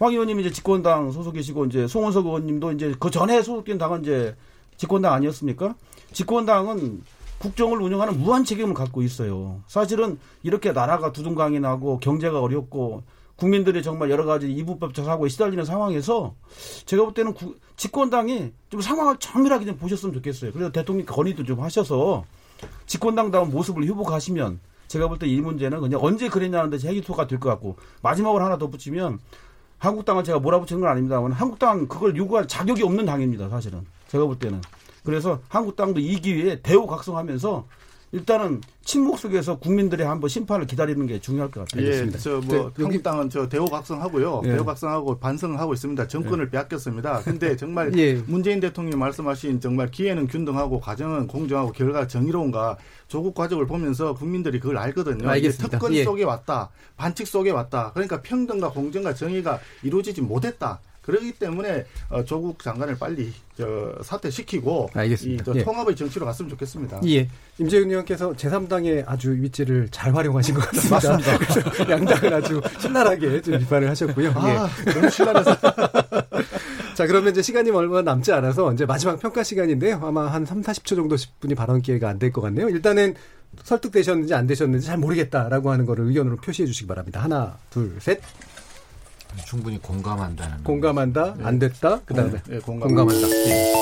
[SPEAKER 6] 황 의원님이 이제 집권당 소속이시고 이제 송원석 의원님도 이제 그 전에 소속된 당은 이제 집권당 아니었습니까? 집권당은 국정을 운영하는 무한 책임을 갖고 있어요. 사실은 이렇게 나라가 두둥강이 나고 경제가 어렵고 국민들이 정말 여러 가지 이분법적 사고에 시달리는 상황에서 제가 볼 때는 구, 집권당이 좀 상황을 정밀하게 좀 보셨으면 좋겠어요. 그래서 대통령 건의도 좀 하셔서 집권당다운 모습을 회복하시면 제가 볼 때 이 문제는 그냥 언제 그랬냐는 데 해기토가 될 것 같고 마지막으로 하나 더 붙이면 한국당을 제가 몰아붙이는 건 아닙니다만 한국당은 그걸 요구할 자격이 없는 당입니다 사실은 제가 볼 때는 그래서 한국당도 이 기회에 대우각성하면서 일단은 침묵 속에서 국민들의 한번 심판을 기다리는 게 중요할 것 같아요.
[SPEAKER 5] 예, 저뭐 네, 한국당은 저 대우각성하고요, 예. 대우각성하고 반성을 하고 있습니다. 정권을 예. 빼앗겼습니다. 근데 정말 예. 문재인 대통령이 말씀하신 정말 기회는 균등하고 과정은 공정하고 결과 정의로운가 조국 과정을 보면서 국민들이 그걸 알거든요. 알겠습니다. 특권 예. 속에 왔다, 반칙 속에 왔다. 그러니까 평등과 공정과 정의가 이루어지지 못했다. 그렇기 때문에 어, 조국 장관을 빨리 저 사퇴시키고 알겠습니다. 이, 예. 통합의 정치로 갔으면 좋겠습니다.
[SPEAKER 2] 예. 임재윤 의원께서 제3당의 아주 위치를 잘 활용하신 것 같습니다.
[SPEAKER 6] 맞습니다.
[SPEAKER 2] 양당을 아주 신랄하게 좀 비판을 하셨고요.
[SPEAKER 5] 아, 예. 너무 신랄해서.
[SPEAKER 2] 자, 그러면 이제 시간이 얼마 남지 않아서 이제 마지막 평가 시간인데요. 아마 한 3, 40초 정도 분이 발언 기회가 안 될 것 같네요. 일단은 설득되셨는지 안 되셨는지 잘 모르겠다라고 하는 거를 의견으로 표시해 주시기 바랍니다. 하나, 둘, 셋.
[SPEAKER 4] 충분히 공감한다는.
[SPEAKER 2] 공감한다. 네. 안 됐다. 그다음에
[SPEAKER 5] 네, 공감. 공감한다. 네.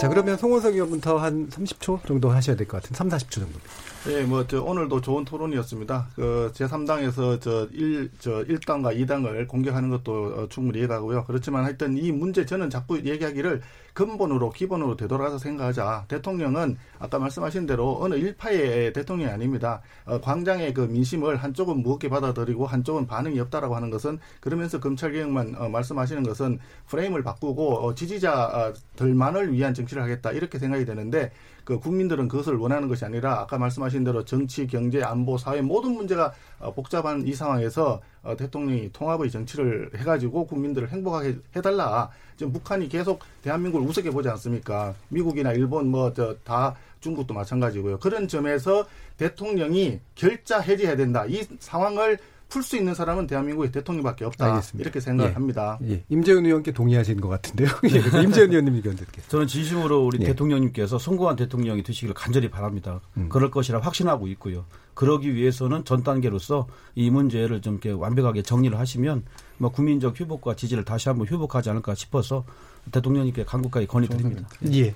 [SPEAKER 2] 자 그러면 송원석 의원부터 한 30초 정도 하셔야 될 것 같은 3, 40초 정도.
[SPEAKER 5] 네, 뭐, 저, 오늘도 좋은 토론이었습니다. 그, 제3당에서 저 1, 저 1당과 2당을 공격하는 것도 어, 충분히 이해가고요. 그렇지만 하여튼 이 문제 저는 자꾸 얘기하기를 근본으로, 기본으로 되돌아가서 생각하자. 대통령은 아까 말씀하신 대로 어느 일파의 대통령이 아닙니다. 어, 광장의 그 민심을 한쪽은 무겁게 받아들이고 한쪽은 반응이 없다라고 하는 것은 그러면서 검찰개혁만 어, 말씀하시는 것은 프레임을 바꾸고 어, 지지자들만을 위한 정치를 하겠다. 이렇게 생각이 되는데 그 국민들은 그것을 원하는 것이 아니라 아까 말씀하신 대로 정치, 경제, 안보, 사회 모든 문제가 어, 복잡한 이 상황에서 어, 대통령이 통합의 정치를 해가지고 국민들을 행복하게 해달라. 지금 북한이 계속 대한민국을 우습게 보지 않습니까? 미국이나 일본 뭐저다 중국도 마찬가지고요. 그런 점에서 대통령이 결자 해지해야 된다. 이 상황을 풀 수 있는 사람은 대한민국의 대통령밖에 없다. 알겠습니다. 이렇게 생각을 예. 합니다.
[SPEAKER 2] 예. 임재훈 의원께 동의하시는 것 같은데요. 예. 임재훈 의원님 의견 듣게.
[SPEAKER 6] 저는 진심으로 우리 예. 대통령님께서 성공한 대통령이 되시기를 간절히 바랍니다. 음. 그럴 것이라 확신하고 있고요. 그러기 위해서는 전 단계로서 이 문제를 좀 이렇게 완벽하게 정리를 하시면 뭐 국민적 휴복과 지지를 다시 한번 휴복하지 않을까 싶어서 대통령님께 간곡하게 건의드립니다.
[SPEAKER 2] 예.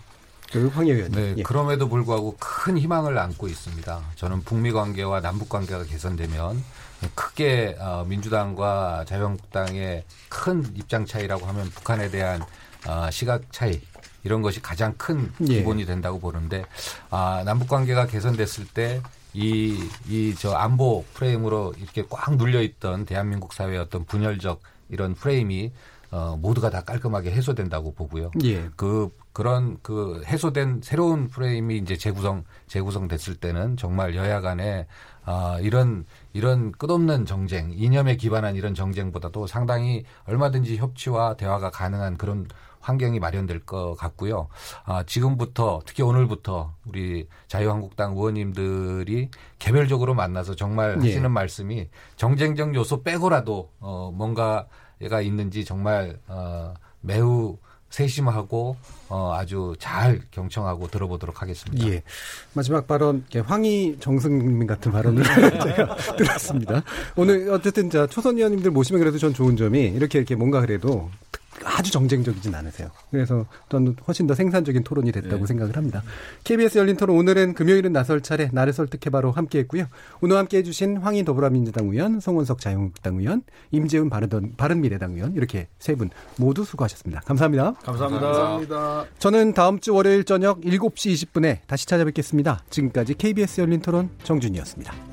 [SPEAKER 2] 황 의원.
[SPEAKER 4] 네, 예. 그럼에도 불구하고 큰 희망을 안고 있습니다. 저는 북미 관계와 남북 관계가 개선되면 크게 어, 민주당과 자유한국당의 큰 입장 차이라고 하면 북한에 대한 어, 시각 차이 이런 것이 가장 큰 예. 기본이 된다고 보는데 아, 남북 관계가 개선됐을 때 이 이 저 안보 프레임으로 이렇게 꽉 눌려 있던 대한민국 사회의 어떤 분열적 이런 프레임이 어, 모두가 다 깔끔하게 해소된다고 보고요. 예. 그 그런 그 해소된 새로운 프레임이 이제 재구성 재구성 됐을 때는 정말 여야 간에 아, 이런 이런 끝없는 정쟁, 이념에 기반한 이런 정쟁보다도 상당히 얼마든지 협치와 대화가 가능한 그런 환경이 마련될 것 같고요. 아, 지금부터 특히 오늘부터 우리 자유한국당 의원님들이 개별적으로 만나서 정말 예. 하시는 말씀이 정쟁적 요소 빼고라도 어, 뭔가가 있는지 정말 어, 매우 세심하고 어, 아주 잘 경청하고 들어보도록 하겠습니다.
[SPEAKER 2] 예. 마지막 발언 황희 정승민 같은 발언을 제가 들었습니다. 오늘 어쨌든 자 초선 의원님들 모시면 그래도 전 좋은 점이 이렇게 이렇게 뭔가 그래도 아주 정쟁적이진 않으세요. 그래서 저는 훨씬 더 생산적인 토론이 됐다고 네. 생각을 합니다. KBS 열린 토론 오늘은 금요일은 나설 차례 나를 설득해 바로 함께했고요. 오늘 함께해 주신 황인 더불어민주당 의원, 송원석 자유한국당 의원, 임재훈 바르던, 바른미래당 의원 이렇게 세 분 모두 수고하셨습니다. 감사합니다.
[SPEAKER 6] 감사합니다.
[SPEAKER 5] 감사합니다.
[SPEAKER 2] 저는 다음 주 월요일 저녁 7시 20분에 다시 찾아뵙겠습니다. 지금까지 KBS 열린 토론 정준이었습니다.